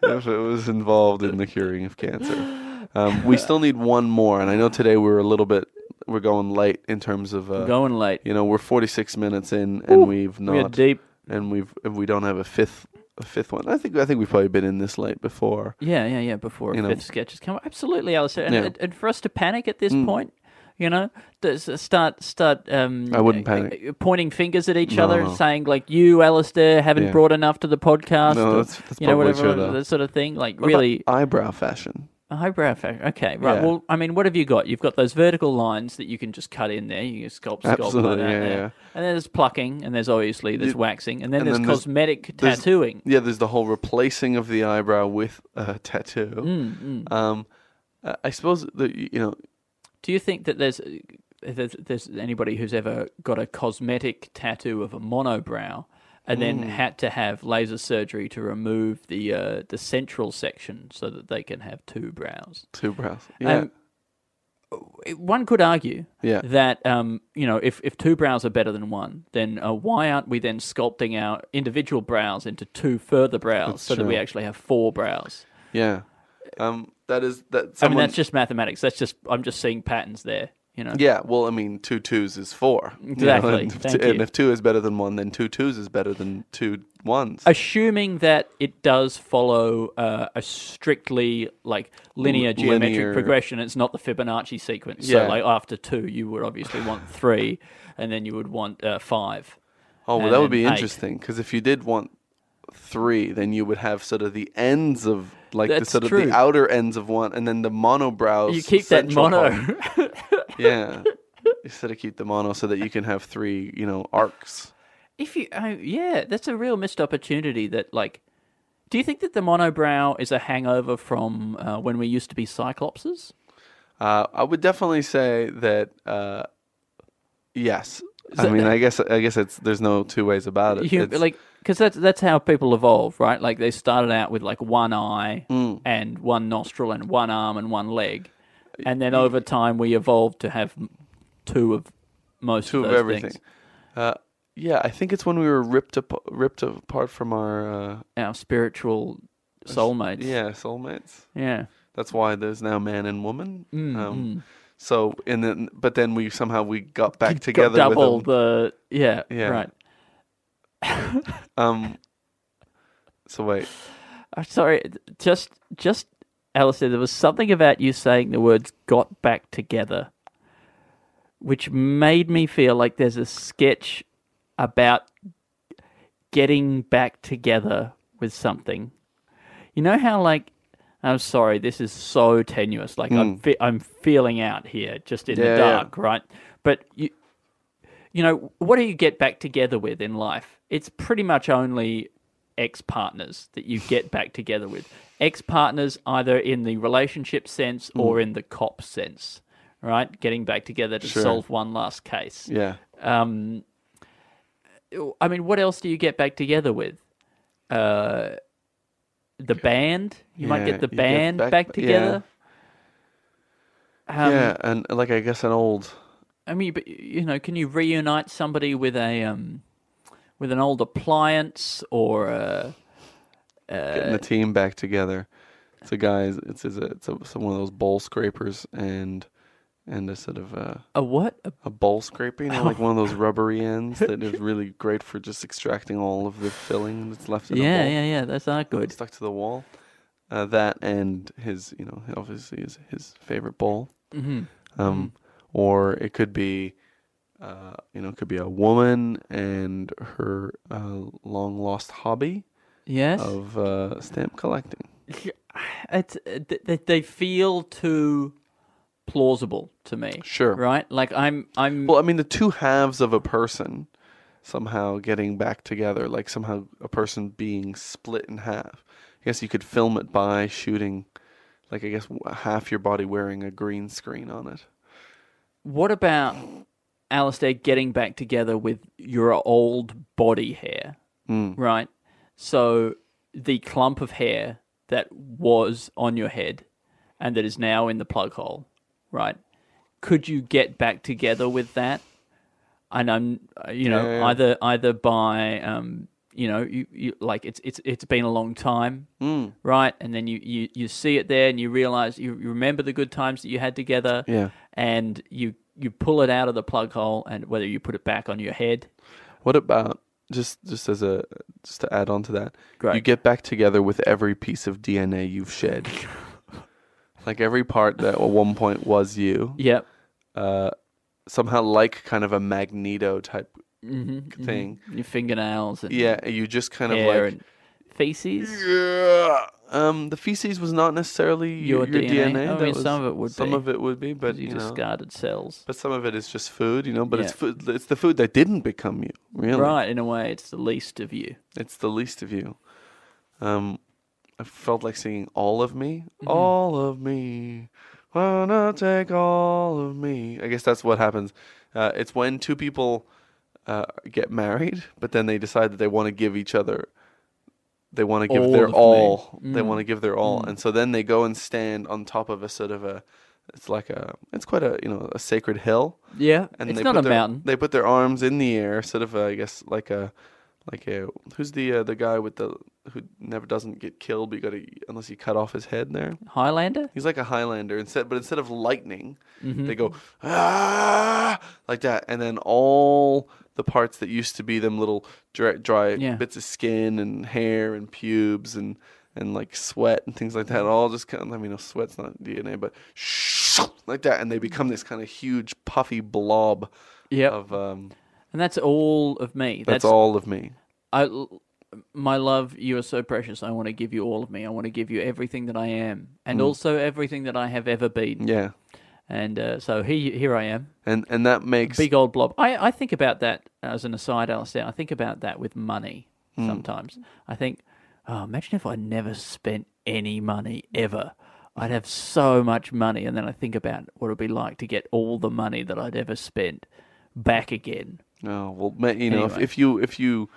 if it was involved in the curing of cancer. Um, we *laughs* still need one more, and I know today we're a little bit we're going late in terms of uh, going late. you know we're 46 minutes in and we've not We deep. and we've we don't have a fifth a fifth one. I think I think we've probably been in this late before. Yeah, yeah, yeah. Before a You fifth sketch has come, absolutely, Alistair. And, Yeah. and, for us to panic at this Mm. point, you know, to start start. Um, I wouldn't uh, panic. uh, Pointing fingers at each No, other, no. saying like, "You, Alistair, haven't Yeah. brought enough to the podcast." No, or, that's- that's you know, whatever true, that sort of thing. Like, What really, eyebrow fashion. A highbrow fact. Okay, right. Yeah. Well, I mean, what have you got? You've got those vertical lines that you can just cut in there. You can sculpt, sculpt Absolutely, yeah, there. yeah. And then there's plucking, and there's obviously there's waxing, and then and there's then cosmetic there's- tattooing. Yeah, there's the whole replacing of the eyebrow with a tattoo. Mm, Um, I- I suppose that you know Do you think that there's there's, there's anybody who's ever got a cosmetic tattoo of a monobrow and Hmm. then had to have laser surgery to remove the uh, the central section so that they can have two brows? two brows. Yeah, Um, one could argue Yeah. that um, you know if, if two brows are better than one, then uh, why aren't we then sculpting our individual brows into two further brows That's so that we actually have four brows? yeah. Um, that is that. I mean, that's just mathematics. That's just I'm just seeing patterns there. You know. Yeah, well, I mean, two twos is four. *laughs* you know, Exactly, and, if thank two, and you. if two is better than one, then two twos is better than two ones. Assuming that it does follow uh, a strictly like linear L- geometric linear- progression, it's not the Fibonacci sequence. Yeah. So, like after two, you would obviously want three, and then you would want uh, five. oh, well, that would be eight. interesting because if you did want three, then you would have sort of the ends of like the That's sort of the outer ends of one, and then the monobrows. you keep that mono. *laughs* yeah, *laughs* Instead of keep the mono so that you can have three, you know, arcs. If you, uh, yeah, that's a real missed opportunity. That like, do you think that the monobrow is a hangover from uh, when we used to be cyclopses? Uh, I would definitely say that. Uh, yes, I mean, I guess I guess it's there's no two ways about it. You, It's- like, because that's that's how people evolve, right? Like they started out with like one eye Mm. and one nostril and one arm and one leg, and then over time we evolved to have two of most two of of everything. Uh, yeah, I think it's when we were ripped ap- ripped apart from our uh, Our spiritual soulmates. yeah soulmates. yeah. That's why there's now man and woman. Mm, um, So and then, but then we somehow we got back Got together double the yeah, Yeah. right. Um. So wait, *laughs* I'm sorry, just just Alistair, there was something about you saying the words "got back together," which made me feel like there's a sketch about getting back together with something. You know how like I'm sorry, this is so tenuous. Like I'm fe- I'm feeling out here, just in Hmm. Yeah, the yeah. dark, right? But you you know, what do you get back together with in life? It's pretty much only ex partners that you get back together with. Ex partners, either in the relationship sense or in the cop sense, right? Getting back together to Sure. solve one last case. yeah, Um, I mean, what else do you get back together with? Uh, the band? You might Yeah, get the you get band back- back, yeah. together. Um, yeah, and like I guess an old I mean, but you know, can you reunite somebody with a um, with an old appliance or a, getting Uh, the team back together. It's a guys. It's it's, a, it's, a, it's one of those bowl scrapers and and a sort of a, a what? A, a bowl scraper, you know, like *laughs* one of those rubbery ends that is really great for just extracting all of the filling that's left in a yeah, bowl. yeah, yeah. That's not good. stuck to the wall. Uh, that and his, you know, obviously his his favorite bowl. hmm Um, or it could be, uh, you know, it could be a woman and her uh, long lost hobby Yes. of uh, stamp collecting. *sighs* It's th- they feel too plausible to me. Sure. Right? Like I'm I'm Well, I mean, the two halves of a person somehow getting back together, like somehow a person being split in half. I guess you could film it by shooting, like I guess half your body wearing a green screen on it. What about Alistair getting back together with your old body hair? Mm. Right? So the clump of hair that was on your head and that is now in the plug hole, right? Could you get back together with that? And I'm, uh, you know, Yeah, yeah. either either by, um, you know, you, you like it's it's it's been a long time, Mm. right? And then you, you, you see it there and you realize you, you remember the good times that you had together Yeah. and you you pull it out of the plug hole and whether you put it back on your head. What about just just as a just to add on to that? Great. You get back together with every piece of DNA you've shed. *laughs* like every part that at one point was you, Yep. uh, somehow like kind of a magneto type Mm-hmm, thing. Your fingernails and Yeah, you just kind of like and feces. Yeah. Um, the feces was not necessarily Your your, DNA? DNA. I mean, was- some of it would Some be. of it would be, but you, you know, discarded cells. but some of it is just food, you know. But it's food. It's the food that didn't become you. Really, Right, in a way, it's the least of you. It's the least of you. Um, I felt like singing "All of Me." Mm-hmm. All of me, wanna take all of me. I guess that's what happens. Uh, it's when two people uh, get married, but then they decide that they want to give each other. They want to give All their all. They Mm. want to give their all, Mm. and so then they go and stand on top of a sort of a. It's like a. It's quite a you know a sacred hill, Yeah, and it's they not put a their, mountain. They put their arms in the air, sort of a, I guess like a like a who's the uh, the guy with the who never doesn't get killed, but you got to unless you cut off his head there. Highlander. He's like a Highlander instead, but instead of lightning, Mm-hmm. they go ah like that, and then all the parts that used to be them little dry, dry Yeah. bits of skin and hair and pubes and and like sweat and things like that, all just kind of, I mean, no, sweat's not DNA, but *laughs* like that, and they become this kind of huge puffy blob Yep. of um. And that's all of me. That's, all of me. I, my love, you are so precious. I want to give you all of me. I want to give you everything that I am, and Mm. also everything that I have ever been. Yeah, And uh, so he, here I am, and and that makes big old blob. I, I think about that as an aside, Alistair. I think about that with money Hmm. sometimes. I think, oh, imagine if I never spent any money ever. I'd have so much money, and then I think about what it'd be like to get all the money that I'd ever spent back again. Oh well, you know, if, Anyway. if you if you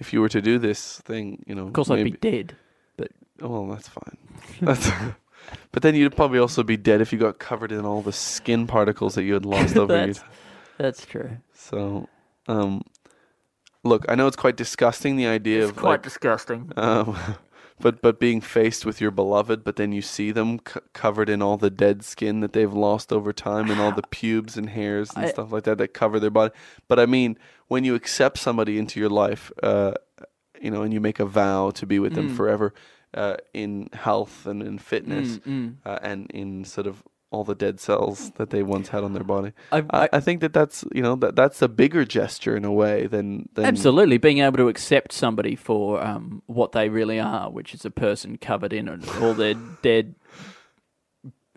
if you were to do this thing, you know, Of course, I'd be dead. But Oh, well, that's fine. *laughs* That's, but then you'd probably also be dead if you got covered in all the skin particles that you had lost over you. that's, that's true. So, um, look, I know it's quite disgusting the idea It's of quite like, disgusting. um, *laughs* but but being faced with your beloved, but then you see them c- covered in all the dead skin that they've lost over time, and all the *sighs* pubes and hairs and I- stuff like that that cover their body. But I mean, when you accept somebody into your life, uh, you know, and you make a vow to be with them Mm. forever, uh, in health and in fitness, Mm, Uh, and in sort of all the dead cells that they once had on their body. I, I, I, I think that that's you know that that's a bigger gesture in a way than, than absolutely being able to accept somebody for um, what they really are, which is a person covered in all their dead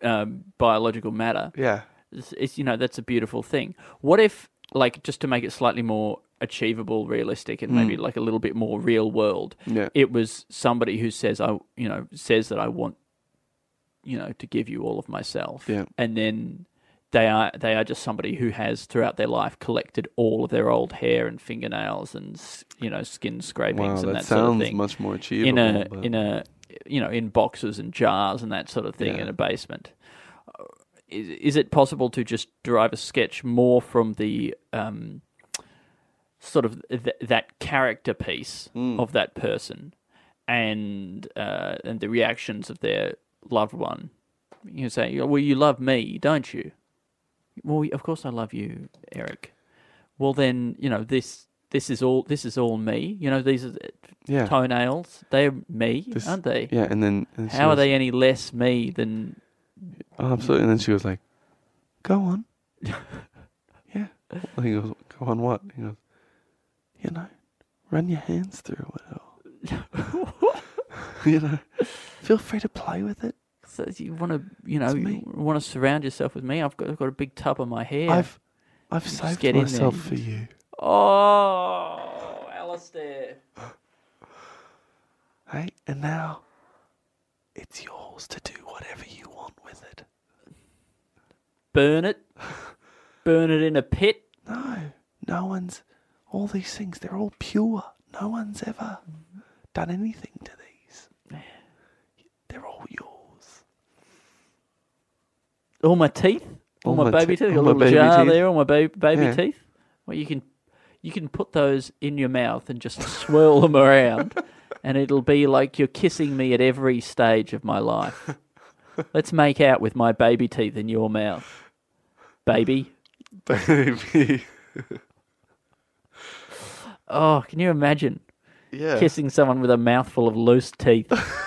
um, biological matter. yeah It's, it's you know that's a beautiful thing. What if like just to make it slightly more achievable, realistic, and maybe like a little bit more real world? yeah It was somebody who says I you know says that I want you know to give you all of myself, Yeah. and then they are they are just somebody who has throughout their life collected all of their old hair and fingernails and you know skin scrapings wow and that, that, sort of sounds thing much more achievable in a but- in a you know in boxes and jars and that sort of thing Yeah. in a basement. Uh, Is, is it possible to just derive a sketch more from the um, sort of th- that character piece Hmm. of that person and uh, and the reactions of their loved one? You say, "Well, you love me, don't you?" Well, of course I love you, Eric. Well, then you know this. This is all. This is all me. You know these are the yeah toenails. They're me, This- aren't they? yeah and then and How are they any less me than? oh, absolutely and then she was like go on *laughs* yeah he goes go on what he goes you know run your hands through it all *laughs* *laughs* you know feel free to play with it So you want to, you know, you want to surround yourself with me. I've got, I've got a big tub of my hair. I've I've saved get in there. myself for you Oh, Alistair. *gasps* hey and now it's yours to do whatever you want with it Burn it. *laughs* Burn it in a pit. No, no one's. All these things, they're all pure. No one's ever done anything to these. They're all yours. All my teeth. All, my, baby te- teeth. all Got a little jar teeth. there. All my baby baby Yeah. teeth. Well, you can, you can put those in your mouth and just swirl them around, and it'll be like you're kissing me at every stage of my life. Let's make out with my baby teeth in your mouth, baby. *laughs* Baby. Oh, can you imagine yeah. kissing someone with a mouthful of loose teeth? *laughs*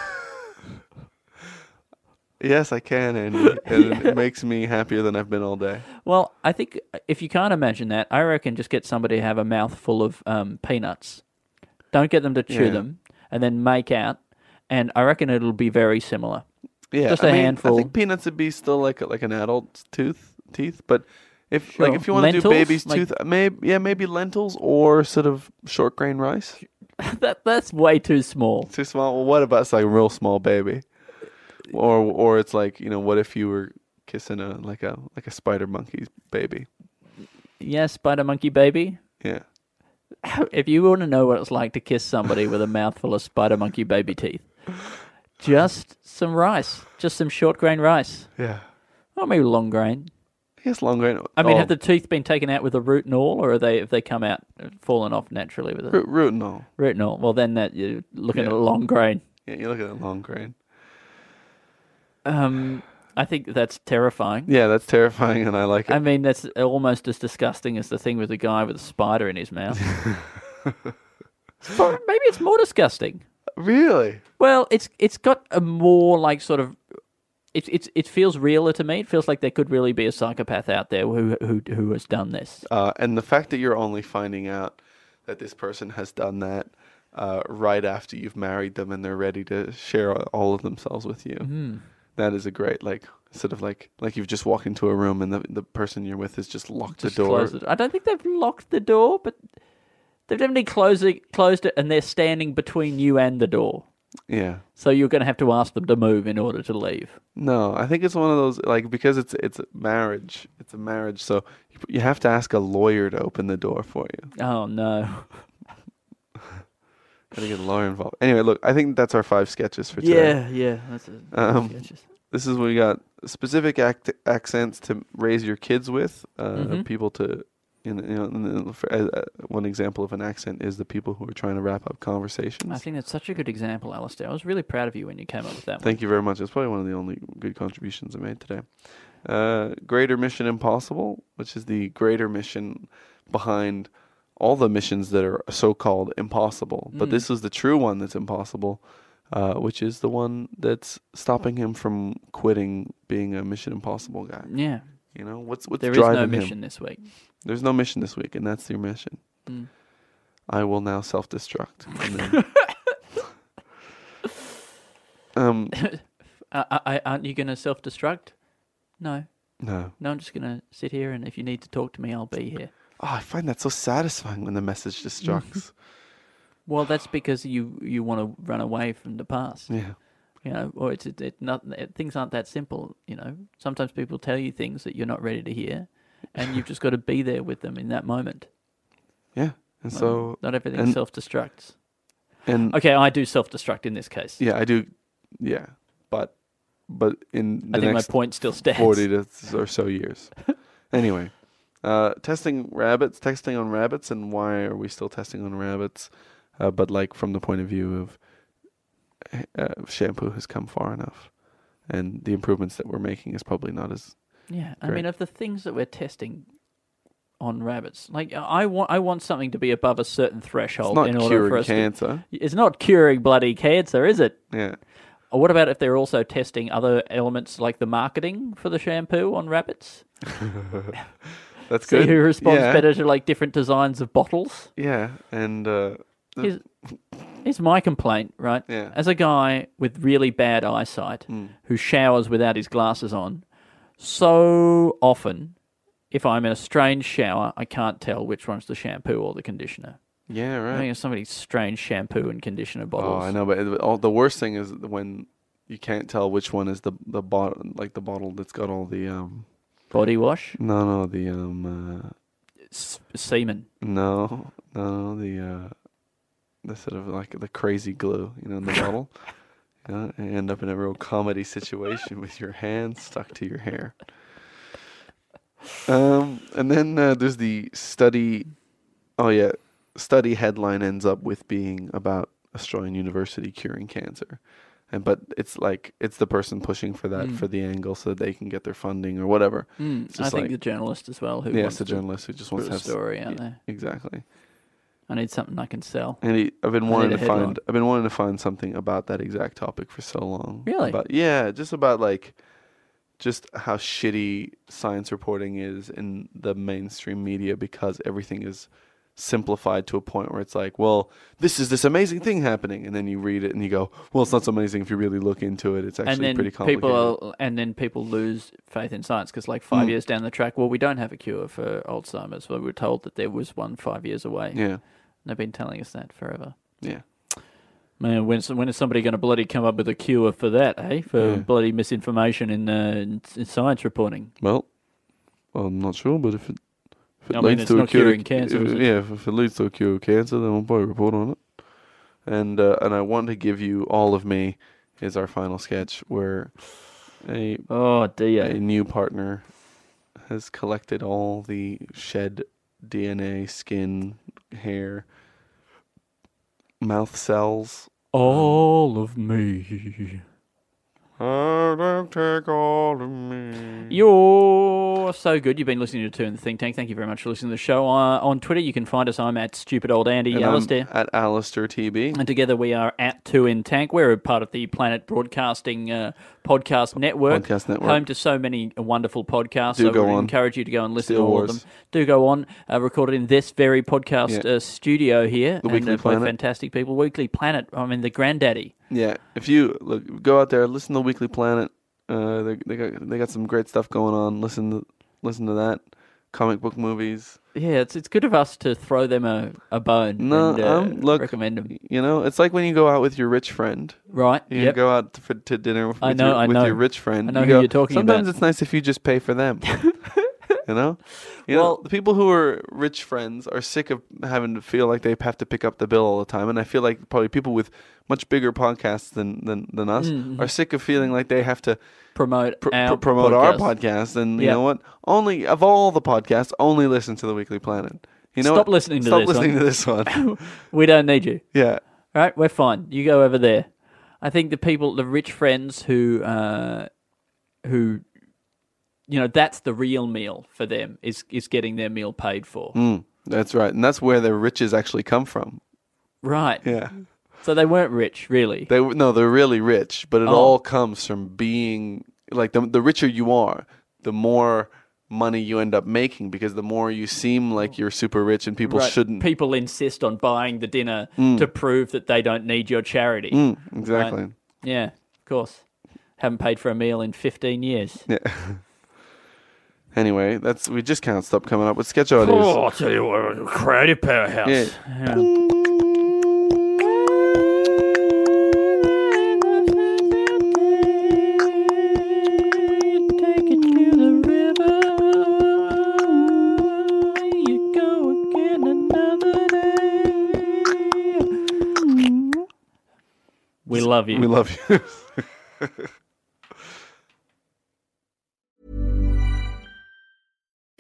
Yes, I can, Andy. And *laughs* it makes me happier than I've been all day. Well, I think if you can't imagine that, I reckon just get somebody to have a mouthful of um, peanuts. Don't get them to chew Yeah. them, and then make out. And I reckon it'll be very similar. Yeah, Just I a mean, handful. I think peanuts would be still like a, like an adult's tooth teeth, but if Sure. like if you want to do Lentils? baby's Like- tooth, uh, maybe yeah, maybe lentils or sort of short grain rice. *laughs* that that's way too small. Too small. Well, what about it's like a real small baby? Or or it's like you know, what if you were kissing a like a like a spider monkey's baby? Yeah, spider monkey baby. Yeah. If you want to know what it's like to kiss somebody with a mouthful of spider monkey baby teeth, just some rice, just some short grain rice, Yeah. or maybe long grain. Yes, long grain. I mean, oh, have the teeth been taken out with a root and all, or are they have they come out uh, fallen off naturally with a root, root and all. root and all? Well, then that you're looking at a long grain. Yeah, you look at a long grain. Um, I think that's terrifying. Yeah, that's terrifying, and I like it. I mean, that's almost as disgusting as the thing with the guy with a spider in his mouth. *laughs* Pro- Maybe it's more disgusting. really? Well, it's it's got a more like sort of it it's it feels realer to me. It feels like there could really be a psychopath out there who who who has done this. Uh, and the fact that you're only finding out that this person has done that uh, right after you've married them and they're ready to share all of themselves with you, Mm-hmm. that is a great like sort of like like you've just walked into a room and the the person you're with has just locked Just the door. it. I don't think they've locked the door, but they've definitely closed it, closed it, and they're standing between you and the door. Yeah. So you're going to have to ask them to move in order to leave. No, I think it's one of those like because it's it's a marriage. It's a marriage, so you, you have to ask a lawyer to open the door for you. Oh no! *laughs* Got to get a lawyer involved. Anyway, look, I think that's our five sketches for today. Yeah, yeah. That's a, Um, sketches. This is what we got specific act- accents to raise your kids with. Uh, Mhm. People to, in, you know, in the- for, uh, one example of an accent is the people who are trying to wrap up conversations. I think that's such a good example, Alistair. I was really proud of you when you came up with that one. Thank you very much. It's probably one of the only good contributions I made today. Uh, greater Mission Impossible, which is the greater mission behind all the missions that are so-called impossible. But Mm. this is the true one that's impossible, uh, which is the one that's stopping him from quitting being a Mission Impossible guy. Yeah, You know what's what's there is driving no him? mission this week. There's no mission this week, and that's your mission. Mm. I will now self-destruct. *laughs* Um, Uh, I, I, aren't you going to self-destruct? No, no. no. I'm just going to sit here, and if you need to talk to me, I'll be here. Oh, I find that so satisfying when the message *laughs* destructs. Well, that's because you you want to run away from the past. yeah. You know, or it's it, it not it, things aren't that simple. You know, sometimes people tell you things that you're not ready to hear, and you've just got to be there with them in that moment. Yeah. And so, not everything and- self-destructs. and Okay, I do self-destruct in this case. yeah, I do. Yeah. But, but in the I think my point still stands. 40 to or so years. *laughs* anyway, uh, testing rabbits, testing on rabbits, and why are we still testing on rabbits? Uh, but like from the point of view of uh, shampoo has come far enough, and the improvements that we're making is probably not as Yeah, I Great. mean, of the things that we're testing on rabbits, like I want, I want something to be above a certain threshold in order for us. cancer. To, it's not curing bloody cancer, is it? Yeah. Or what about if they're also testing other elements like the marketing for the shampoo on rabbits? *laughs* That's See good. who responds yeah. better to like different designs of bottles. Yeah, and uh, Here's, *laughs* *laughs* here's my complaint, right? Yeah. As a guy with really bad eyesight Mm. who showers without his glasses on, so often, if I'm in a strange shower, I can't tell which one's the shampoo or the conditioner. yeah, I right. think it's somebody's strange shampoo and conditioner bottles. Oh, bottles. I know, but it, all, the worst thing is when you can't tell which one is the the bottle, like the bottle that's got all the um. Body wash, No, no, the um. Uh, S- semen. no, no, the uh, the sort of like the crazy glue, you know, in the bottle. *laughs* You know, and end up in a real comedy situation with your hand stuck to your hair. Um, and then uh, there's the study. Oh yeah, study headline ends up with being about Australian University curing cancer, and but it's like it's the person pushing for that Mm. for the angle so that they can get their funding or whatever. Mm, I think like- the journalist as well who yeah, wants it's a to journalist who just wants to a have story out yeah, there. exactly. I need something I can sell. And he, I've been wanting to headline. find. I've been wanting to find something about that exact topic for so long. Really? About, yeah, just about like, just how shitty science reporting is in the mainstream media because everything is simplified to a point where it's like, well, this is this amazing thing happening, and then you read it and you go, well, it's not so amazing if you really look into it. It's actually and then pretty complicated. people are, and then people lose faith in science because like five Mm. years down the track, well, we don't have a cure for Alzheimer's. Well, we were told that there was one five years away. yeah, They've been telling us that forever. yeah. Man, when when is somebody going to bloody come up with a cure for that? Eh, for Yeah. bloody misinformation in, uh, in, in science reporting. Well, I'm not sure, but if it, if it I leads it's to a cure, curing cancer, if- is it? yeah, if, if it leads to a cure of cancer, then we'll probably report on it. And uh, and I want to give you all of me is our final sketch where a Oh a new partner has collected all the shed DNA, skin, hair, mouth cells. All of me. take all of me. You're so good. You've been listening to Two in the Think Tank. Thank you very much for listening to the show. Uh, on Twitter, you can find us. I'm at Stupid Old Andy And I'm Alistair. at Alistair TB. And together we are at Two in Tank. We're a part of the Planet Broadcasting uh, Podcast Network. Podcast network. Home to so many wonderful podcasts. Do so go we on. encourage you to go and listen Steel to all Wars. of them. Do go on. Uh, recorded in this very podcast Yeah. uh, studio here. The and, Weekly uh, Planet. fantastic people. Weekly Planet. I mean, the granddaddy. Yeah, if you look, go out there, listen to Weekly Planet. Uh, they they got they got some great stuff going on. Listen to listen to that. Comic book movies. Yeah, it's it's good of us to throw them a, a bone No, and uh, um, look, recommend them. You know, it's like when you go out with your rich friend. Right. You Yep. go out to, to dinner with, I know, your, I with know. your rich friend. I know you who go, you're talking Sometimes about. it's nice if you just pay for them. *laughs* you know, you Well- know, the people who are rich friends are sick of having to feel like they have to pick up the bill all the time, and I feel like probably people with much bigger podcasts than than, than us Mm-hmm. are sick of feeling like they have to Promote pr- our pr- promote our podcast. podcast. And you know what? Only of all the podcasts, only listen to the Weekly Planet. You know Stop what? listening to Stop this listening one. to this one. *laughs* We don't need you. yeah. All right, we're fine. You go over there. I think the people, the rich friends who, uh, who, you know, that's the real meal for them is is getting their meal paid for. Mm, that's right, and that's where their riches actually come from. Right. Yeah. So they weren't rich, really. They no, they're really rich, but it Oh. all comes from being like the the richer you are, the more money you end up making because the more you seem like you're super rich and people Right. shouldn't. People insist on buying the dinner to prove that they don't need your charity. Mm, exactly. Right. Yeah, of course. Haven't paid for a meal in 15 years. Yeah. *laughs* anyway, that's we just can't stop coming up with sketch ideas. Oh, I'll tell you what, creative powerhouse. Yeah. Yeah. Take it to the river. You go again another day. We love you. We love you. *laughs*